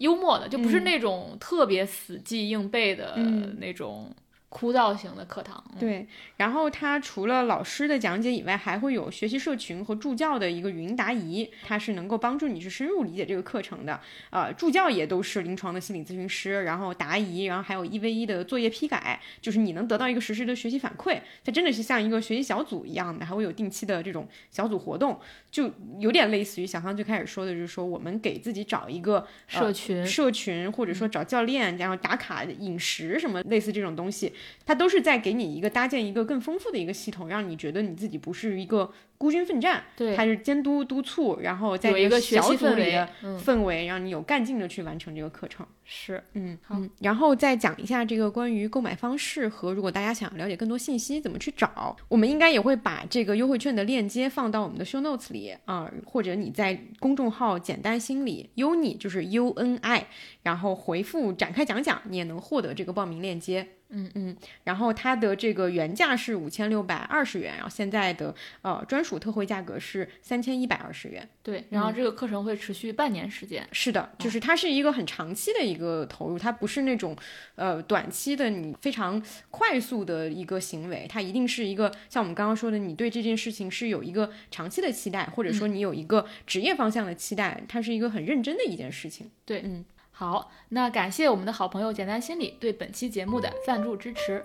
幽默的，就不是嗯。那种特别死记硬背的嗯。那种枯燥型的课堂。嗯，对，然后它除了老师的讲解以外，还会有学习社群和助教的一个语音答疑，它是能够帮助你去深入理解这个课程的。呃，助教也都是临床的心理咨询师，然后答疑，然后还有一 v 一的作业批改，就是你能得到一个实时的学习反馈。它真的是像一个学习小组一样的，还会有定期的这种小组活动，就有点类似于小康最开始说的，就是说我们给自己找一个社群社群，或者说找教练，然后打卡饮食什么类似这种东西，它都是在给你一个搭建一个更丰富的一个系统，让你觉得你自己不是一个孤军奋战，对，它是监督督促，然后在有一个学小习氛围组里的，嗯，氛围，让你有干劲的去完成这个课程。是，嗯，好嗯，然后再讲一下这个关于购买方式和如果大家想了解更多信息怎么去找，我们应该也会把这个优惠券的链接放到我们的 show notes 里啊、或者你在公众号简单心理 uni 就是 U N I，然后回复展开讲讲，你也能获得这个报名链接。嗯嗯，然后它的这个原价是五千六百二十元，然后现在的呃专属特惠价格是三千一百二十元。对，然嗯后这个课程会持续半年时间。是的，就是它是一个很长期的一个投入，它不是那种呃短期的你非常快速的一个行为，它一定是一个像我们刚刚说的，你对这件事情是有一个长期的期待，或者说你有一个职业方向的期待，它是一个很认真的一件事情。对，嗯，好，那感谢我们的好朋友简单心理对本期节目的赞助支持。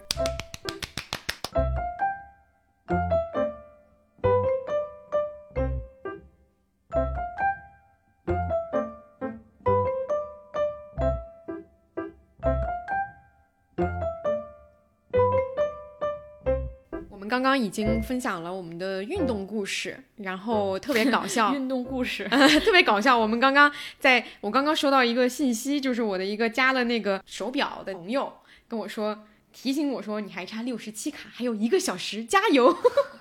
刚刚已经分享了我们的运动故事，然后特别搞笑，运动故事，特别搞笑。我们刚刚在我刚刚收到一个信息，就是我的一个加了那个手表的朋友跟我说，提醒我说你还差六十七卡，还有一个小时，加油。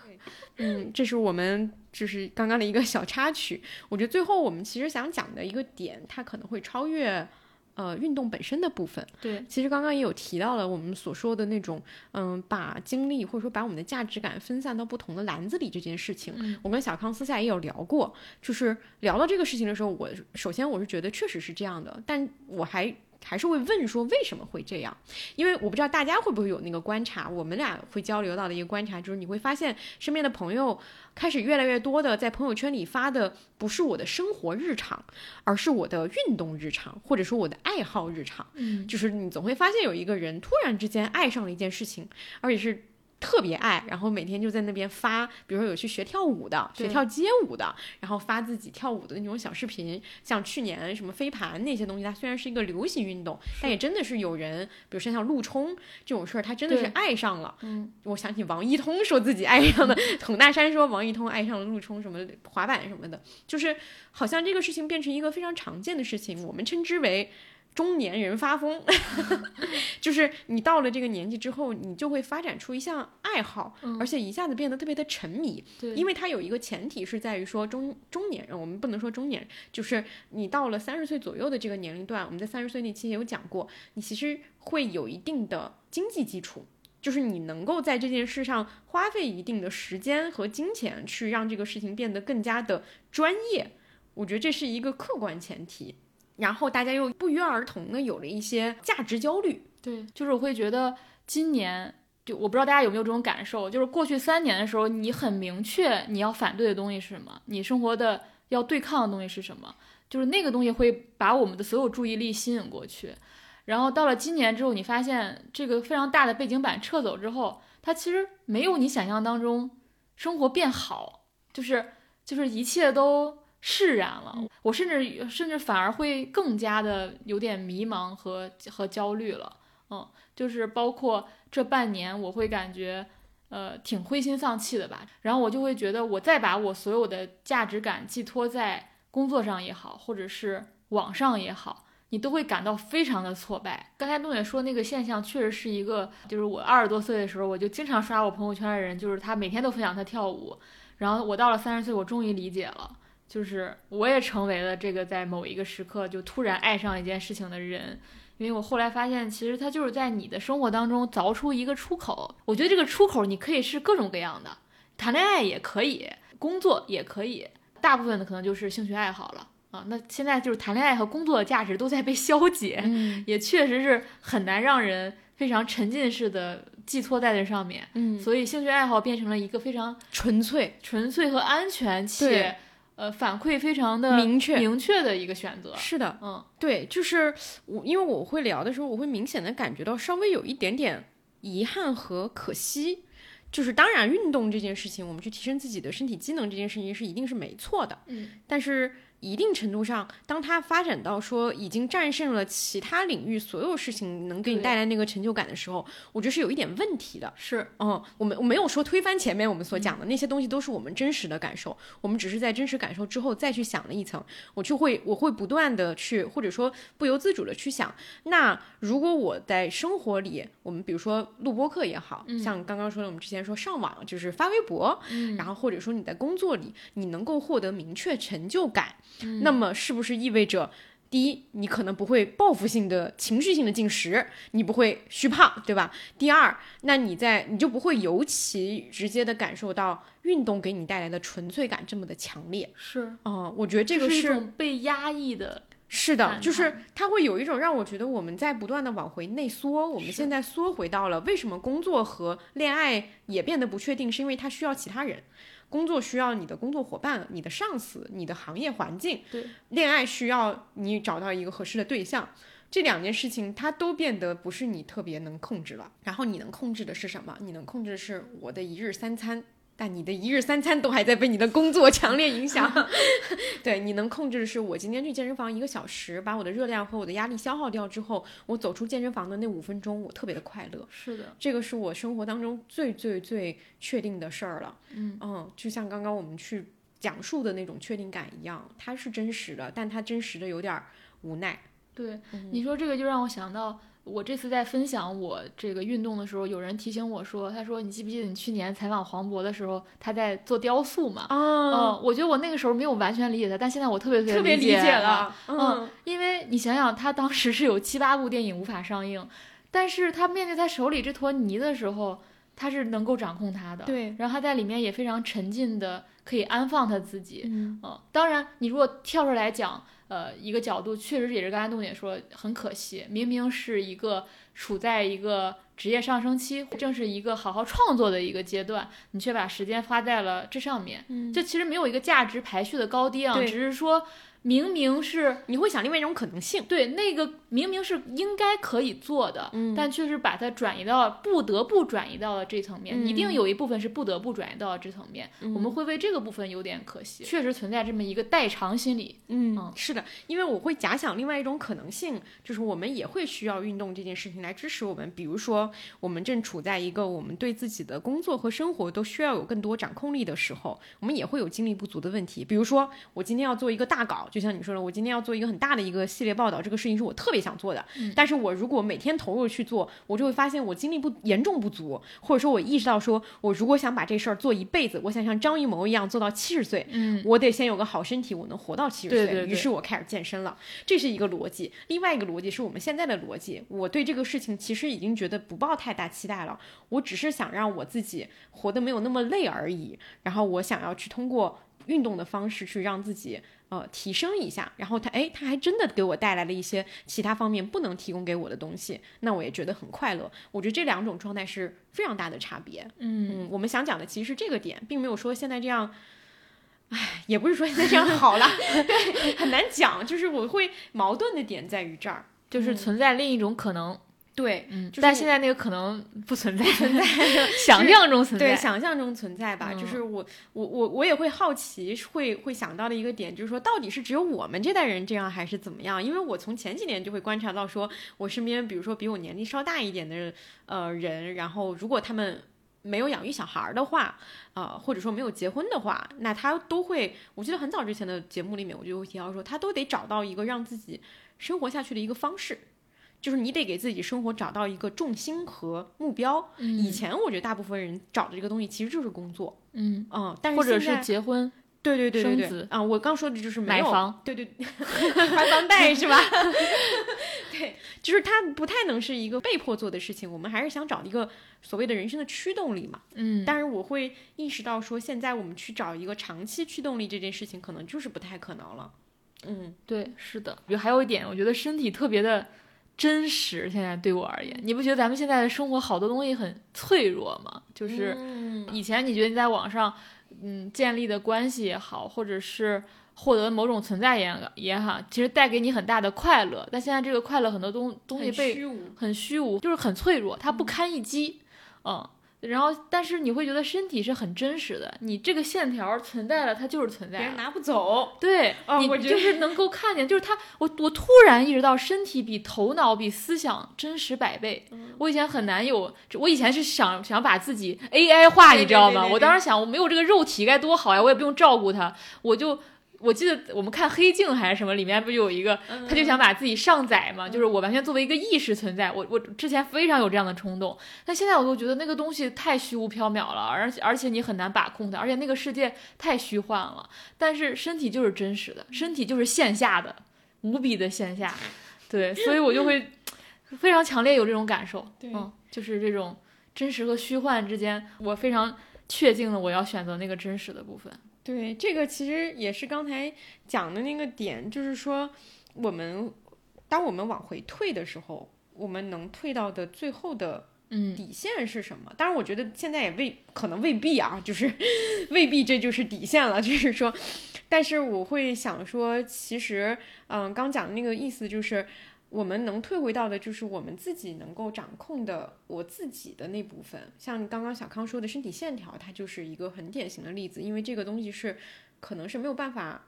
嗯，这是我们就是刚刚的一个小插曲。我觉得最后我们其实想讲的一个点，它可能会超越呃运动本身的部分。对，其实刚刚也有提到了我们所说的那种，嗯，把精力或者说把我们的价值感分散到不同的篮子里这件事情。嗯我跟小康私下也有聊过，就是聊到这个事情的时候，我首先我是觉得确实是这样的，但我还。还是会问说为什么会这样？因为我不知道大家会不会有那个观察，我们俩会交流到的一个观察就是，你会发现身边的朋友开始越来越多的在朋友圈里发的不是我的生活日常，而是我的运动日常，或者说我的爱好日常。嗯，就是你总会发现有一个人突然之间爱上了一件事情，而且是特别爱，然后每天就在那边发，比如说有去学跳舞的，学跳街舞的，然后发自己跳舞的那种小视频，像去年什么飞盘那些东西，它虽然是一个流行运动，但也真的是有人，比如说像陆冲这种事儿，他真的是爱上了。嗯，我想起王一通说自己爱上的，孔大山说王一通爱上了陆冲什么滑板什么的，就是好像这个事情变成一个非常常见的事情，我们称之为。中年人发疯，就是你到了这个年纪之后，你就会发展出一项爱好，嗯而且一下子变得特别的沉迷。对，因为它有一个前提是在于说中中年人，我们不能说中年人，就是你到了三十岁左右的这个年龄段，我们在三十岁那期也有讲过，你其实会有一定的经济基础。就是你能够在这件事上花费一定的时间和金钱，去让这个事情变得更加的专业，我觉得这是一个客观前提。然后大家又不约而同的有了一些价值焦虑，对，就是我会觉得今年。就我不知道大家有没有这种感受，就是过去三年的时候，你很明确你要反对的东西是什么，你生活的要对抗的东西是什么，就是那个东西会把我们的所有注意力吸引过去。然后到了今年之后，你发现这个非常大的背景板撤走之后，它其实没有你想象当中生活变好，就是就是一切都释然了。我甚至甚至反而会更加的有点迷茫和和焦虑了。嗯，就是包括这半年，我会感觉呃挺灰心丧气的吧。然后我就会觉得，我再把我所有的价值感寄托在工作上也好，或者是网上也好。你都会感到非常的挫败。刚才东姐说那个现象，确实是一个，就是我二十多岁的时候，我就经常刷我朋友圈的人，就是他每天都分享他跳舞。然后我到了三十岁，我终于理解了，就是我也成为了这个在某一个时刻就突然爱上一件事情的人。因为我后来发现，其实它就是在你的生活当中凿出一个出口。我觉得这个出口你可以是各种各样的，谈恋爱也可以，工作也可以，大部分的可能就是兴趣爱好了。啊，那现在就是谈恋爱和工作的价值都在被消解，嗯 也确实是很难让人非常沉浸式的寄托在这上面，嗯，所以兴趣爱好变成了一个非常纯粹纯粹和安全且对呃反馈非常的明确明确的一个选择。是的，嗯，对，就是我，因为我会聊的时候，我会明显的感觉到稍微有一点点遗憾和可惜。就是当然，运动这件事情，我们去提升自己的身体机能这件事情是一定是没错的，嗯，但是一定程度上，当它发展到说已经战胜了其他领域所有事情能给你带来那个成就感的时候，我觉得是有一点问题的。是嗯，我们我没有说推翻前面我们所讲的那些东西，都是我们真实的感受。我们只是在真实感受之后再去想了一层，我就会我会不断的去，或者说不由自主的去想，那如果我在生活里，我们比如说录播课也好，像刚刚说的，我们之前说上网就是发微博，然后或者说你在工作里你能够获得明确成就感，那么是不是意味着？第一，你可能不会报复性的、情绪性的进食，你不会虚胖，对吧？第二，那你在你就不会尤其直接的感受到运动给你带来的纯粹感这么的强烈。是，嗯，我觉得这个是一种被压抑的，是的，就是它会有一种让我觉得我们在不断的往回内缩，我们现在缩回到了为什么工作和恋爱也变得不确定，是因为它需要其他人。工作需要你的工作伙伴、你的上司、你的行业环境，对，恋爱需要你找到一个合适的对象，这两件事情它都变得不是你特别能控制了。然后你能控制的是什么？你能控制的是我的一日三餐，但你的一日三餐都还在被你的工作强烈影响。对，你能控制的是我今天去健身房一个小时，把我的热量和我的压力消耗掉之后，我走出健身房的那五分钟，我特别的快乐。是的，这个是我生活当中最最最确定的事儿了。嗯就像刚刚我们去讲述的那种确定感一样，它是真实的，但它真实的有点儿无奈。对，你说这个就让我想到，我这次在分享我这个运动的时候，有人提醒我说，他说你记不记得你去年采访黄渤的时候，他在做雕塑嘛？啊嗯，我觉得我那个时候没有完全理解他，但现在我特别特别理理解了。了。嗯，因为你想想，他当时是有七八部电影无法上映，但是他面对他手里这坨泥的时候，他是能够掌控他的。对，然后他在里面也非常沉浸的，可以安放他自己。嗯嗯，当然，你如果跳出来讲，呃，一个角度确实也是刚才杜姐说，很可惜，明明是一个处在一个职业上升期，正是一个好好创作的一个阶段，你却把时间花在了这上面，嗯这其实没有一个价值排序的高低啊，只是说明明是你会想另外一种可能性。对那个明明是应该可以做的，嗯但却是把它转移到不得不转移到了这层面，嗯一定有一部分是不得不转移到了这层面，我们会为这个部分有点可惜，确实存在这么一个代偿心理。嗯嗯，是的，因为我会假想另外一种可能性，就是我们也会需要运动这件事情来支持我们。比如说，我们正处在一个我们对自己的工作和生活都需要有更多掌控力的时候，我们也会有精力不足的问题。比如说，我今天要做一个大稿，就像你说的，我今天要做一个很大的一个系列报道，这个事情是我特别想做的，但是我如果每天投入去做，我就会发现我精力不严重不足，或者说我意识到说，我如果想把这事儿做一辈子，我想像张艺谋一样做到七十岁，嗯，我得先有个好身体，我能活到七十岁。对对对于是我开始健身了，这是一个逻辑。另外一个逻辑是我们现在的逻辑，我对这个事情其实已经觉得不抱太大期待了，我只是想让我自己活得没有那么累而已。然后我想要去通过运动的方式去让自己。呃，提升一下，然后他哎，他还真的给我带来了一些其他方面不能提供给我的东西，那我也觉得很快乐。我觉得这两种状态是非常大的差别。嗯嗯，我们想讲的其实是这个点，并没有说现在这样，唉，也不是说现在这样好了，对，很难讲。就是我会矛盾的点在于这儿，就是存在另一种可能，对，嗯，就是但现在那个可能不存在，存在 想象中存在，对，想象中存在吧。嗯就是我我我我也会好奇，会会想到的一个点，就是说到底是只有我们这代人这样，还是怎么样？因为我从前几年就会观察到，说我身边，比如说比我年龄稍大一点的呃人，然后如果他们没有养育小孩儿的话，呃，或者说没有结婚的话，那他都会，我记得很早之前的节目里面，我就会提到说，他都得找到一个让自己生活下去的一个方式。就是你得给自己生活找到一个重心和目标。以前我觉得大部分人找的这个东西其实就是工作，嗯，嗯，但是或者是结婚，对对对对对生子啊、我刚说的就是买房，对对，还房贷是吧？对，就是它不太能是一个被迫做的事情，我们还是想找一个所谓的人生的驱动力嘛。嗯，但是我会意识到说，现在我们去找一个长期驱动力这件事情，可能就是不太可能了。嗯，对，是的。我觉得还有一点，我觉得身体特别的真实。现在对我而言，你不觉得咱们现在的生活好多东西很脆弱吗？就是嗯以前你觉得你在网上，嗯，建立的关系也好，或者是获得某种存在也也好，其实带给你很大的快乐。但现在这个快乐很多东东西很被。很虚无，就是很脆弱，它不堪一击。嗯，然后但是你会觉得身体是很真实的，你这个线条存在了，它就是存在。别人拿不走。对，你哦我觉得就是能够看见，就是它，我我突然意识到，身体比头脑比思想真实百倍。嗯我以前很难有，我以前是想想把自己 AI 化，你知道吗？对对对我当时想，我没有这个肉体该多好呀，我也不用照顾它，我就。我记得我们看《黑镜》还是什么，里面不就有一个，嗯他就想把自己上载嘛，就是我完全作为一个意识存在。我我之前非常有这样的冲动，但现在我都觉得那个东西太虚无缥缈了，而且而且你很难把控它，而且那个世界太虚幻了。但是身体就是真实的，身体就是线下的，无比的线下，对，所以我就会 非常强烈有这种感受，嗯，就是这种真实和虚幻之间，我非常确定了我要选择那个真实的部分。对，这个其实也是刚才讲的那个点，就是说，我们当我们往回退的时候，我们能退到的最后的嗯底线是什么？当然，我觉得现在也未可能未必啊，就是 未必这就是底线了，就是说，但是我会想说，其实，嗯，刚讲的那个意思就是。我们能退回到的，就是我们自己能够掌控的我自己的那部分。像刚刚小康说的身体线条，它就是一个很典型的例子，因为这个东西是可能是没有办法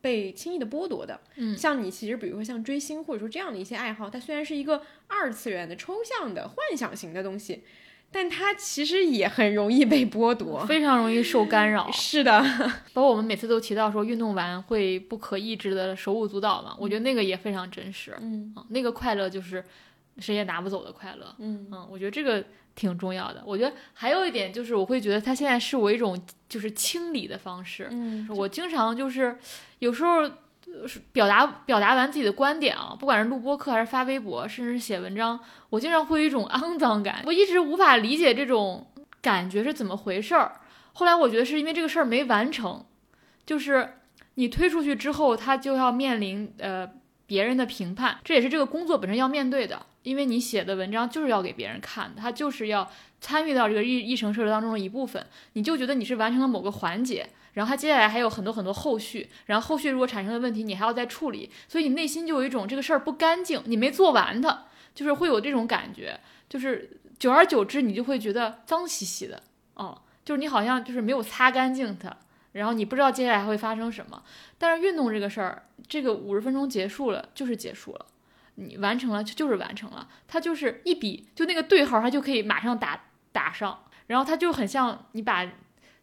被轻易的剥夺的。嗯像你其实比如说像追星或者说这样的一些爱好，它虽然是一个二次元的抽象的幻想型的东西，但它其实也很容易被剥夺。非常容易受干扰。是的，包括我们每次都提到说运动完会不可抑制的手舞足蹈嘛，我觉得那个也非常真实。嗯啊，那个快乐就是谁也拿不走的快乐。嗯嗯，我觉得这个挺重要的。我觉得还有一点就是，我会觉得它现在是我一种就是清理的方式。嗯我经常就是有时候呃是表达表达完自己的观点啊，不管是录播课还是发微博，甚至是写文章，我经常会有一种 肮脏感。我一直无法理解这种感觉是怎么回事儿。后来我觉得是因为这个事儿没完成，就是你推出去之后，他就要面临呃别人的评判，这也是这个工作本身要面对的。因为你写的文章就是要给别人看的，他就是要参与到这个议议程设置当中的一部分，你就觉得你是完成了某个环节，然后他接下来还有很多很多后续，然后后续如果产生的问题，你还要再处理，所以你内心就有一种这个事儿不干净，你没做完它，就是会有这种感觉，就是久而久之，你就会觉得脏兮兮的，哦，就是你好像就是没有擦干净它，然后你不知道接下来会发生什么。但是运动这个事儿，这个五十分钟结束了就是结束了，你完成了就就是完成了，它就是一笔就那个对号，它就可以马上打打上，然后它就很像你把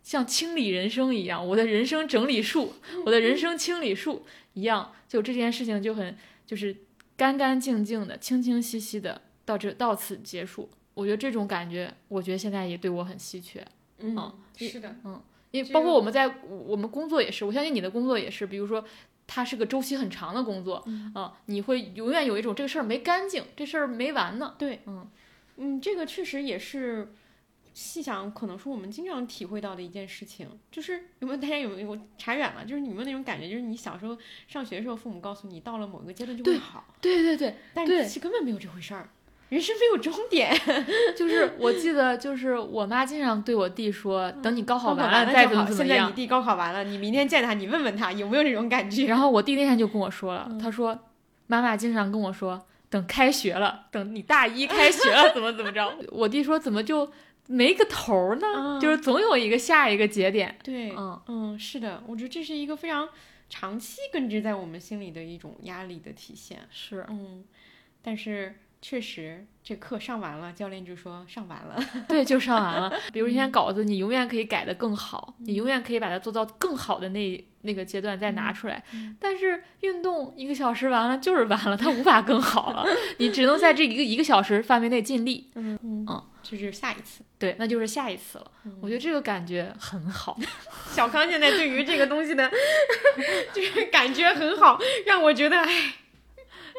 像清理人生一样，我的人生整理术，我的人生清理术一样，就这件事情就很就是干干净净的、清清晰晰的到这到此结束。我觉得这种感觉，我觉得现在也对我很稀缺。嗯，是的，嗯因为包括我们在我们工作也是，我相信你的工作也是，比如说它是个周期很长的工作，啊，你会永远有一种这个事儿没干净，这事儿没完呢。对，嗯嗯，这个确实也是细想，可能是我们经常体会到的一件事情，就是有没有大家有没有我扯远了，就是你有没有那种感觉，就是你小时候上学的时候，父母告诉你到了某个阶段就会好，对对对，但是其实根本没有这回事儿，人生没有终点，就是我记得，就是我妈经常对我弟说，等你高考完了就好。怎么怎么样。现在你弟高考完了，你明天见他，你问问他有没有这种感觉。然后我弟那天就跟我说了，嗯他说妈妈经常跟我说，等开学了，等你大一开学了 怎么怎么着。我弟说怎么就没个头儿呢？嗯就是总有一个下一个节点。对，嗯嗯，是的，我觉得这是一个非常长期根植在我们心里的一种压力的体现。是，嗯，但是确实这课上完了，教练就说上完了。对，就上完了。比如一篇稿子，你永远可以改得更好，你永远可以把它做到更好的那那个阶段再拿出来。但是运动一个小时完了就是完了，它无法更好了，你只能在这一个一个小时范围内尽力。嗯嗯嗯，这是下一次。对，那就是下一次了。我觉得这个感觉很好。小康现在对于这个东西的，就是感觉很好，让我觉得，哎，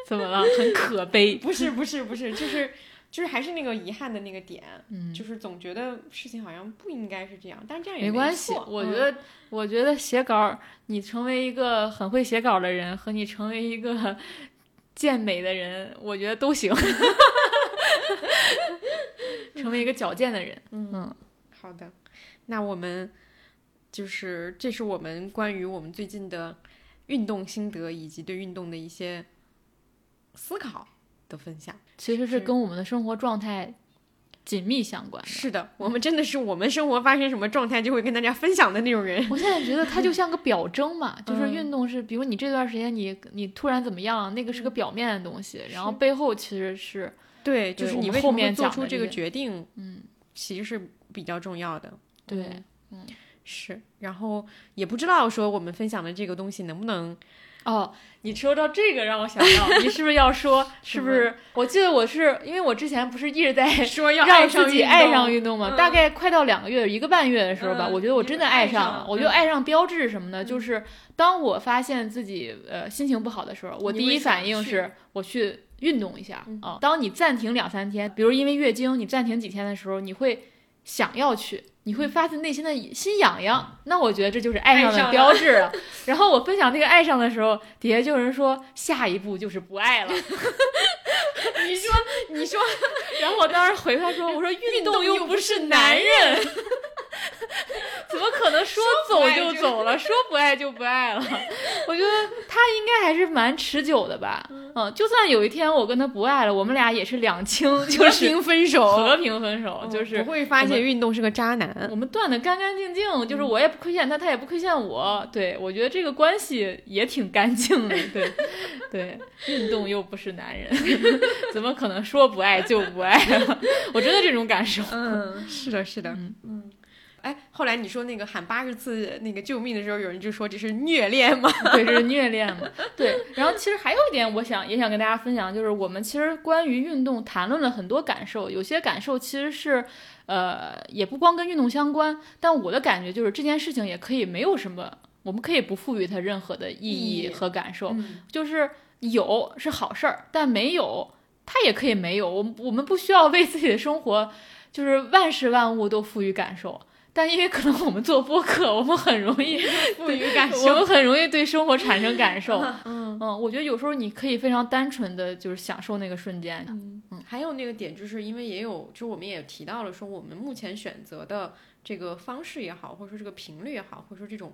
怎么了？很可悲。不是不是不是，就是就是还是那个遗憾的那个点，嗯，就是总觉得事情好像不应该是这样，但是这样也没关系。我觉得，我觉得写稿，你成为一个很会写稿的人，和你成为一个健美的人，我觉得都行。成为一个矫健的人，嗯好的，那我们就是这是我们关于我们最近的运动心得以及对运动的一些思考的分享。其实是是跟我们的生活状态紧密相关的。是的，我们真的是我们生活发生什么状态就会跟大家分享的那种人。我现在觉得它就 像个表征嘛，就是嗯运动是，比如你这段时间你你突然怎么样，那个是个表面的东西，然后背后其实是对，就是你为什么会后面做出这个决定，嗯，其实是比较重要的。对，是，然后也不知道说我们分享的这个东西能不能，哦，你说到这个让我想到，你是不是要说，是不是？我记得我是因为我之前不是一直在说要让自己爱上动运动嘛，嗯大概快到两个月、一个半月的时候吧，嗯我觉得我真的爱上了。你就爱上了我觉得嗯爱上标志什么呢？就是当我发现自己呃心情不好的时候，我第一反应是我去运动一下嗯啊。当你暂停两三天，比如因为月经你暂停几天的时候，你会想要去。你会发自内心的心痒痒，那我觉得这就是爱上的标志了。然后我分享这个爱上的时候，底下就有人说下一步就是不爱了。你说你说 然后我当时回他说：“我说运动又不是男人，怎么可能说走就走了，说不爱就不爱了？我觉得他应该还是蛮持久的吧。嗯，就算有一天我跟他不爱了，我们俩也是两清，就是和是平分手，和平分手，就是不会发现运动是个渣男。我们断的干干净净，就是我也不亏欠他，他也不亏欠我。对我觉得这个关系也挺干净的。对对，运动又不是男人，怎么可能说不爱就不爱了？我真的这种感受。嗯，是的，是的，嗯嗯。哎，后来你说那个喊八十次那个救命的时候，有人就说这是虐恋吗？对，这是虐恋嘛？对。然后其实还有一点，我想也想跟大家分享，就是我们其实关于运动谈论了很多感受，有些感受其实是，呃，也不光跟运动相关，但我的感觉就是这件事情也可以没有什么，我们可以不赋予它任何的意意义义和感受，嗯就是有是好事儿，但没有它也可以没有。我们我们不需要为自己的生活就是万事万物都赋予感受。但因为可能我们做播客，我们很容易 赋予感我。们很容易对生活产生感受。嗯嗯，我觉得有时候你可以非常单纯的就是享受那个瞬间。嗯，还有那个点，就是因为也有，就我们也提到了说，我们目前选择的这个方式也好，或者说这个频率也好，或者说这种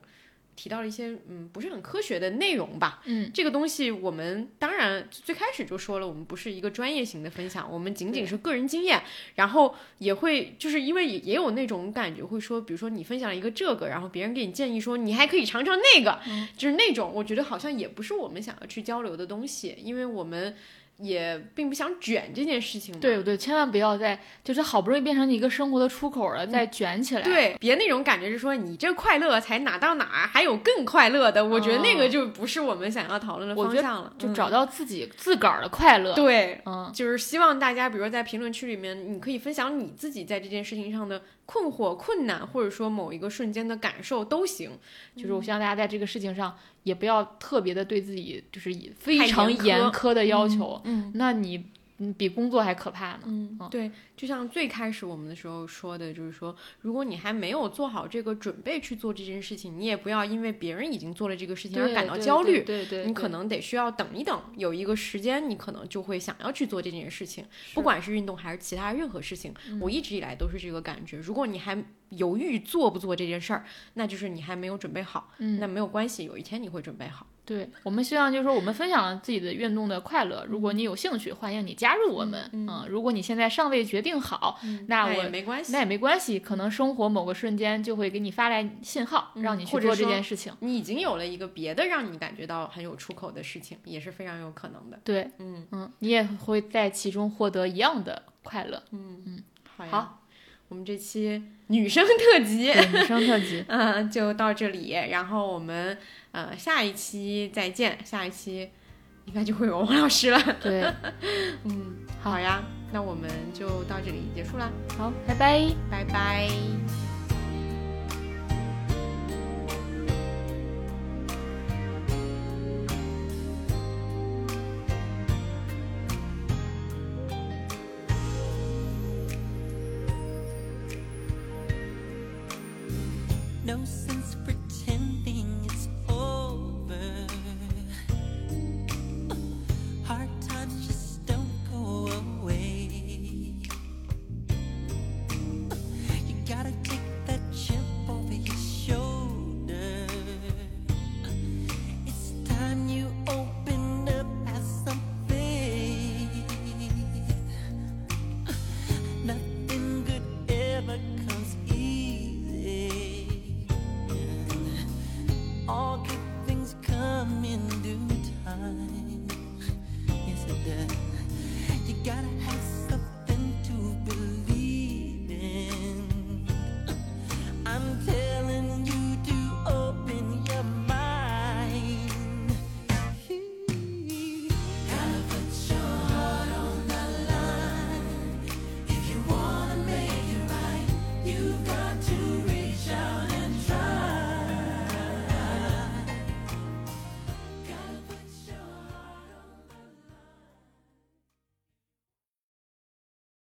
提到了一些嗯不是很科学的内容吧。嗯，这个东西我们当然最开始就说了，我们不是一个专业型的分享，我们仅仅是个人经验，然后也会就是因为也也有那种感觉，会说，比如说你分享了一个这个，然后别人给你建议说你还可以尝尝那个，就是那种我觉得好像也不是我们想要去交流的东西，因为我们也并不想卷这件事情嘛。对对，千万不要再就是好不容易变成一个生活的出口了，再卷起来。对，别那种感觉是说你这快乐才哪到哪儿，还有更快乐的，我觉得那个哦就不是我们想要讨论的方向了。嗯就找到自己自个儿的快乐。对，嗯，就是希望大家，比如说在评论区里面，你可以分享你自己在这件事情上的困惑、困难，或者说某一个瞬间的感受都行。就是我希望大家在这个事情上也不要特别的对自己就是以非常严苛严苛的要求，嗯。那你嗯比工作还可怕呢。嗯，对，就像最开始我们的时候说的，就是说，如果你还没有做好这个准备去做这件事情，你也不要因为别人已经做了这个事情而感到焦虑。对对对，你可能得需要等一等，有一个时间，你可能就会想要去做这件事情，不管是运动还是其他任何事情。我一直以来都是这个感觉。如果你还犹豫做不做这件事儿，那就是你还没有准备好。嗯那没有关系，有一天你会准备好。对我们希望就是说，我们分享了自己的运动的快乐。如果你有兴趣，欢迎你加入我们。嗯嗯，如果你现在尚未决定好，那也我没关系那。也没关系，可能生活某个瞬间就会给你发来信号，嗯让你去做这件事情。你已经有了一个别的让你感觉到很有出口的事情，也是非常有可能的。对，嗯嗯，你也会在其中获得一样的快乐。嗯，好。好，我们这期女生特辑，女生特辑，嗯，就到这里。然后我们呃下一期再见，下一期应该就会有王老师了。对，嗯，好好呀，那我们就到这里结束啦，好，拜拜。拜拜。